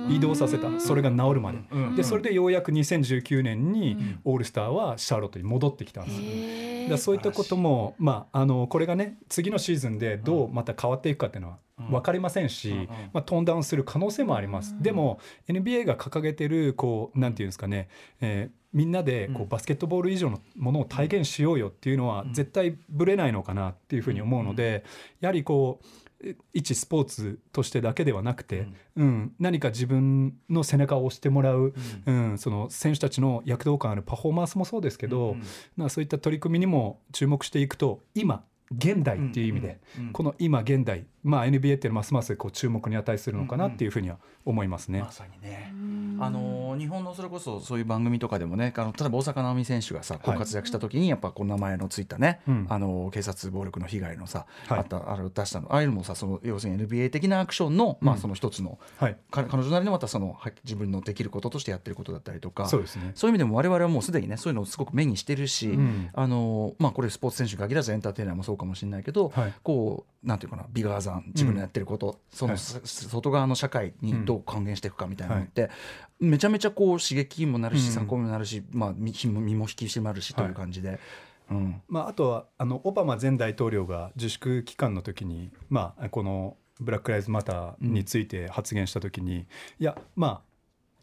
移動させた。それが治るまで、でそれでようやく2019年にオールスターはシャーロットに戻ってきたんですよ。だそういったことも、まあ、あのこれがね次のシーズンでどうまた変わっていくかっていうのは分かりませんし、まあ、トーンダウンする可能性もあります。でも NBA が掲げてるこうなんていうんですかね、えーみんなでこうバスケットボール以上のものを体現しようよっていうのは絶対ぶれないのかなっていうふうに思うのでやはりこう一スポーツとしてだけではなくて、うん。何か自分の背中を押してもらう、うん。その選手たちの躍動感あるパフォーマンスもそうですけど、まあそういった取り組みにも注目していくと今現代っていう意味で、この今現代、まあ、NBA っていうのはますますこう注目に値するのかなっていうふうには思いますね。まさにね。あの日本のそれこそそういう番組とかでもねあの例えば大坂なおみ選手がさこう活躍した時にやっぱこう名前のついたね、うん。あの警察暴力の被害のさ、はい。あったあれを出したの。ああいうのもさその要するに NBA 的なアクションの、まあその一つのはい、か彼女なりのまたそのは自分のできることとしてやってることだったりとか。そうですね。そういう意味でも我々はもうすでにねそういうのをすごく目にしてるし、ん。あのまあ、これスポーツ選手に限らずエンターテイナーもそうかもしれないけど、はい。こうなんていうかなビガーザン自分のやってること、その、はい。そ外側の社会にどう還元していくかみたいなのって、めちゃめちゃこう刺激にもなるし、うん。参考にもなるし、まあ、身身も身も引き締まるしという感じで。うん。まあ、あとはあのオバマ前大統領が自粛期間の時に、まあ、このブラック・ライズ・マターについて発言した時に、いやまあ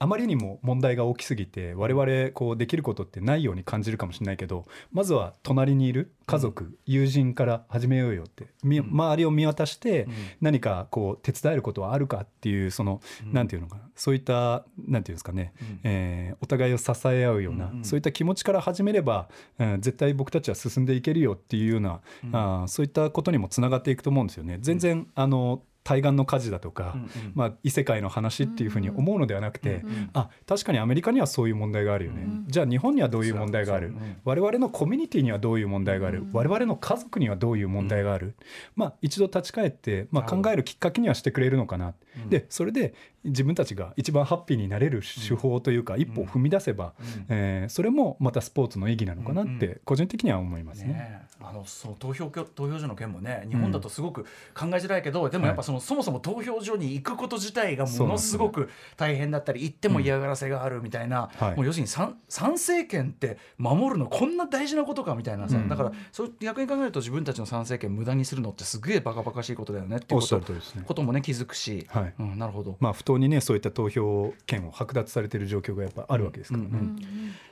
あまりにも問題が大きすぎて我々こうできることってないように感じるかもしれないけどまずは隣にいる家族、友人から始めようよってみ周りを見渡して何かこう手伝えることはあるかっていうその、なんていうのかなそういったなんていうんですかね、えーお互いを支え合うような、そういった気持ちから始めれば、うん絶対僕たちは進んでいけるよっていうような、あーそういったことにもつながっていくと思うんですよね。全然、あの対岸の火事だとか、まあ、異世界の話っていうふうに思うのではなくて、あ確かにアメリカにはそういう問題があるよね、じゃあ日本にはどういう問題がある、我々のコミュニティにはどういう問題がある、我々の家族にはどういう問題がある、まあ、一度立ち返って、まあ、考えるきっかけにはしてくれるのかな、でそれで自分たちが一番ハッピーになれる手法というか、一歩を踏み出せば、えーそれもまたスポーツの意義なのかなって個人的には思いますね。ねえ。あのその投票挙投票所の件もね日本だとすごく考えづらいけど、でもやっぱその、そもそも投票所に行くこと自体がものすごく大変だったり行っても嫌がらせがあるみたいな、はい。もう要するに参参政権って守るのこんな大事なことかみたいなさ、うん。だからそう逆に考えると自分たちの参政権無駄にするのってすげえバカバカしいことだよねっていうおっしゃことね。こともね気づくし、はい。うん、なるほど。まあ、不当にねそういった投票権を剥奪されている状況がやっぱあるわけですからね。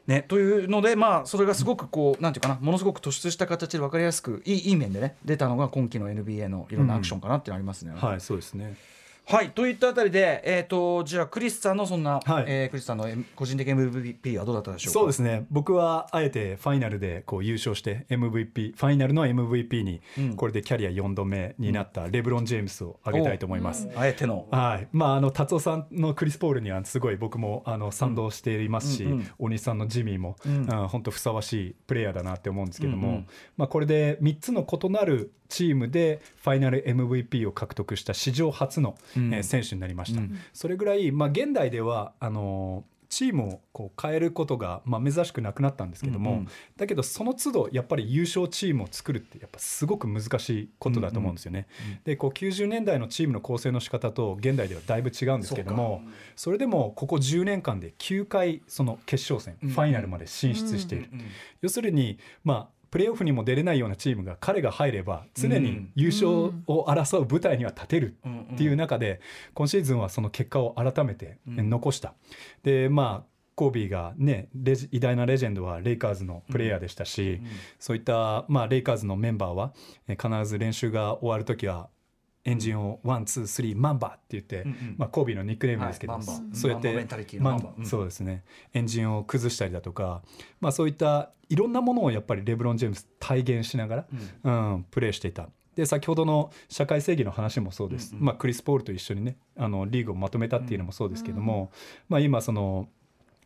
ね、というので、まあ、それがすごくこう、なんていうかな、ものすごく突出した形で分かりやすく、いいいい面でね、出たのが今期の NBA のいろんなアクションかなっていうのありますね。はい、そうですね。はい、といったあたりで、えっ、と、じゃあ、クリスさんのそんな、はい。えークリスさんの個人的 MVP はどうだったでしょうか？そうですね。僕はあえてファイナルでこう優勝して MVP ファイナルの MVP にうん。これでキャリア4度目になったレブロン・ジェームスを挙げたいと思います。あえての。はい。まあ、あの達夫さんのクリス・ポールにはすごい僕もあの賛同していますし、うんうん。大西さんのジミーもうん。本当、ふさわしいプレイヤーだなって思うんですけども、うんうん。まあ、これで3つの異なるチームでファイナル MVP を獲得した史上初の、うん。えー選手になりました。うん。それぐらい、まあ、現代ではあのチームをこう変えることが、まあ、珍しくなくなったんですけども、うんうん。だけどその都度やっぱり優勝チームを作るってやっぱすごく難しいことだと思うんですよね。でこう90年代のチームの構成の仕方と現代ではだいぶ違うんですけどもそれでもここ10年間で9回その決勝戦、ファイナルまで進出している。要するにまあプレーオフにも出れないようなチームが彼が入れば常に優勝を争う舞台には立てるっていう中で今シーズンはその結果を改めて残した。でまあコービーがね偉大なレジェンドはレイカーズのプレイヤーでしたし、そういった、まあ、レイカーズのメンバーはえ必ず練習が終わる時は円陣を one two three Mamba って言って、んうん。まあ、コービーのニックネームですけど、はいそうやってそうですね。エンジンを崩したりだとか、まあ、そういったいろんなものをやっぱりレブロン・ジェームス体現しながら、うん。プレーしていた。で先ほどの社会正義の話もそうです、まあ、クリス・ポールと一緒にねあのリーグをまとめたっていうのもそうですけども、まあ、今その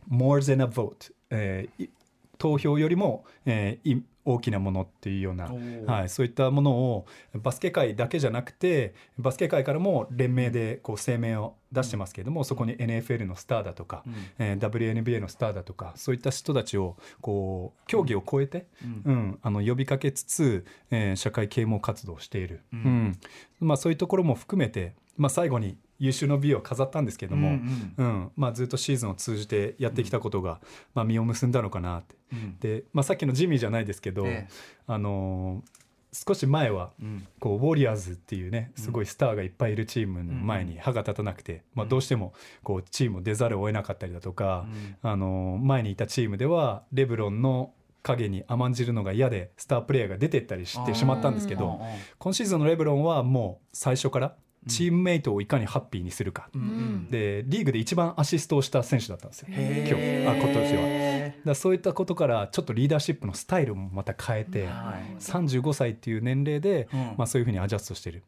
more than a vote、えーい投票よりも、えーい大きなものっていうような、ー。はい、そういったものをバスケ界だけじゃなくてバスケ界からも連名でこう声明を出してますけれども、そこに NFL のスターだとか、えー WNBA のスターだとかそういった人たちをこう競技を超えて、うん。あの呼びかけつつ、えー社会啓蒙活動をしている、うん。まあ、そういうところも含めて、まあ、最後に優秀の美を飾ったんですけども、うんうん。まあ、ずっとシーズンを通じてやってきたことが、まあ、実を結んだのかなって。で、まあ、さっきのジミーじゃないですけど、ええ。あのー少し前はうん。こうウォリアーズっていうねすごいスターがいっぱいいるチームの前に歯が立たなくて、まあ、どうしてもこうチームを出ざるを得なかったりだとか、あの前にいたチームではレブロンの影に甘んじるのが嫌でスタープレーヤーが出てったりしてしまったんですけど今シーズンのレブロンはもう最初からチームメイトをいかにハッピーにするか、うんでリーグで一番アシストをした選手だったんですよ。今日。あ今年は。だそういったことからちょっとリーダーシップのスタイルもまた変えて、はい。35歳っていう年齢で、うん。まあ、そういうふうにアジャストしてる。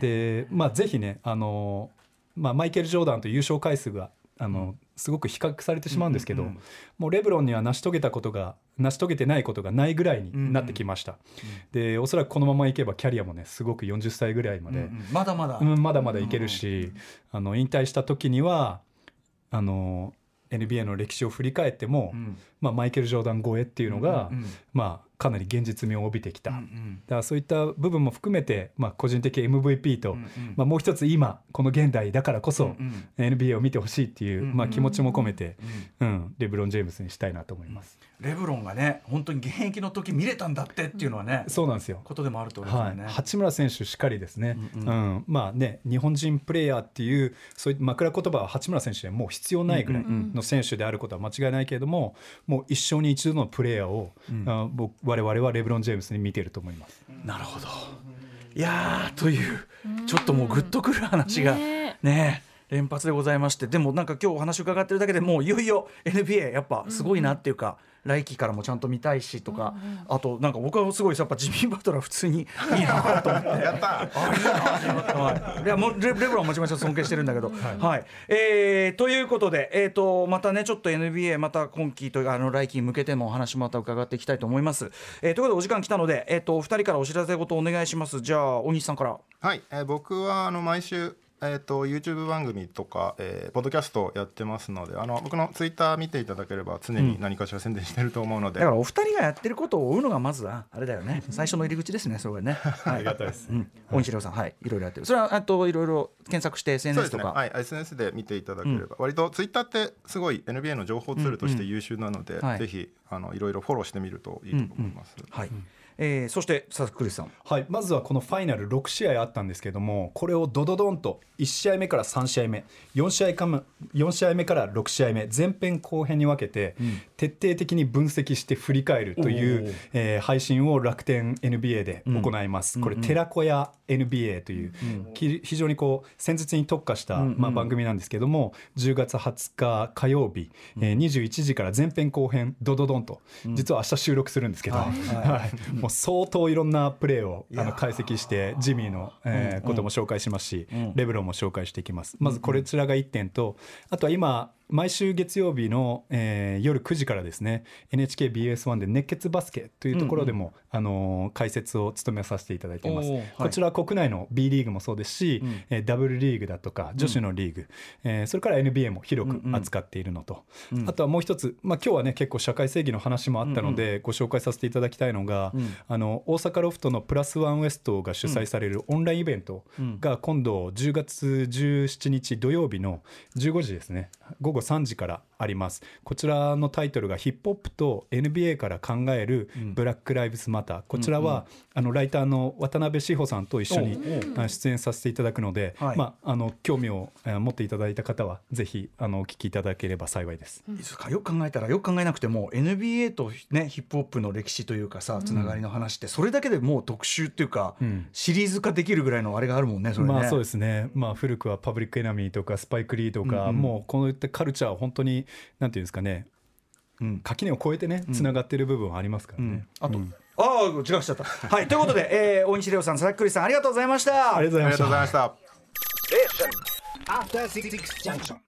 でまあぜひねあの、まあ、マイケル・ジョーダンと優勝回数があの、すごく比較されてしまうんですけど、うんうん。もうレブロンには成し遂げたことが成し遂げてないことがないぐらいになってきました。でおそらくこのままいけばキャリアもねすごく40歳ぐらいまで、うん。うん。まだまだ。うん、まだまだいけるし、あの引退した時にはあの NBA の歴史を振り返っても、うん。まあ、マイケル・ジョーダン超えっていうのが、うんうん。まあ、かなり現実味を帯びてきた、うんうだんからそういった部分も含めて、まあ、個人的 MVP と、うんうん。まあ、もう一つ今この現代だからこそ、うん NBA を見てほしいっていう、うんまあ、気持ちも込めて、うんレブロン・ジェームスにしたいなと思います。レブロンがね本当に現役の時見れたんだってっていうのはねそうなんですよ。ことでもあると思いますはい。八村選手しかりですね、ううん。ん。まあね日本人プレイヤーっていうそういう枕言葉は八村選手にはもう必要ないぐらいの選手であることは間違いないけれどももう一生に一度のプレイヤーを、あ僕我々はレブロン・ジェームスに見ていると思います。なるほど。いやーというちょっともうグッとくる話がねね連発でございましてでもなんか今日お話伺ってるだけでもういよいよ NBA やっぱすごいなっていうか、来季からもちゃんと見たいしとか、あとなんか僕はすごいやっぱジミー・バトラー普通にいいなと思って。やったはい、いやもうレレブロンはもちろん尊敬してるんだけど、はい。えーということで、えー、とまたねちょっと NBA また今季というかあの来季に向けてもお話また伺っていきたいと思います。えーということでお時間来たので、えー、とお二人からお知らせ事お願いします。じゃあ大西さんから。はい、えー僕はあの毎週えー、と YouTube 番組とか、えーポッドキャストやってますのであの僕の Twitter 見ていただければ常に何かしら宣伝してると思うので、だからお二人がやってることを追うのがまずはあれだよね。最初の入り口ですねそれはね。はい、ありがたいです。うん、大西亮さんはい。いろいろやってる。それはあといろいろ検索して SNS とか。すね。はい、SNS で見ていただければ、割と Twitter ってすごい NBA の情報ツールとして優秀なので、はい。ぜひあのいろいろフォローしてみるといいと思います。はいえーそして佐々木クリスさん。はい、まずはこのファイナル6試合あったんですけどもこれをドドドンと1試合目から3試合目4試合かも4試合目から6試合目前編後編に分けて、徹底的に分析して振り返るという、えー配信を楽天 NBA で行います、これ寺子屋 NBA という、き非常にこう戦術に特化した、まあ、番組なんですけども10月20日火曜日、えー21時から前編後編ドドドンと、実は明日収録するんですけど、はいもう相当いろんなプレーをあの解析してジミーの、えーことも紹介しますし、レブロンも紹介していきます。まずこれちらが1点とあとは今毎週月曜日の、えー夜9時からですね NHKBS1 で熱血バスケというところでも、あのー解説を務めさせていただいています、はい。こちらは国内の B リーグもそうですし、えーダブルリーグだとか女子のリーグ、えーそれから NBA も広く扱っているのと、あとはもう一つ、まあ、今日はね結構社会正義の話もあったので、ご紹介させていただきたいのが、あの大阪ロフトのプラスワンウエストが主催されるオンラインイベントが今度10月17日土曜日の15時ですね午後3時からあります。こちらのタイトルがヒップホップと NBA から考えるブラック・ライブズ・マター。こちらは、あのライターの渡辺志保さんと一緒に出演させていただくので、はい。まあ、あの興味をえー持っていただいた方はぜひあのお聞きいただければ幸いです。いいですか？よく考えたらよく考えなくても NBA と、ね、ヒップホップの歴史というかさつながりの話ってそれだけでもう特集っていうか、ん。シリーズ化できるぐらいのあれがあるもんねそれね。まあそうですね、まあ、古くはパブリック・エナミーとかスパイク・リーとか、もうこういったカルチャーは本当になんていうんですかね、うん垣根を越えてねつながってる部分はありますからね。あと、ああ違うしちゃった。はいということで、えー、大西レオさん佐々木クリスさんありがとうございました。ありがとうございましたありがとうございました。After Six Junction.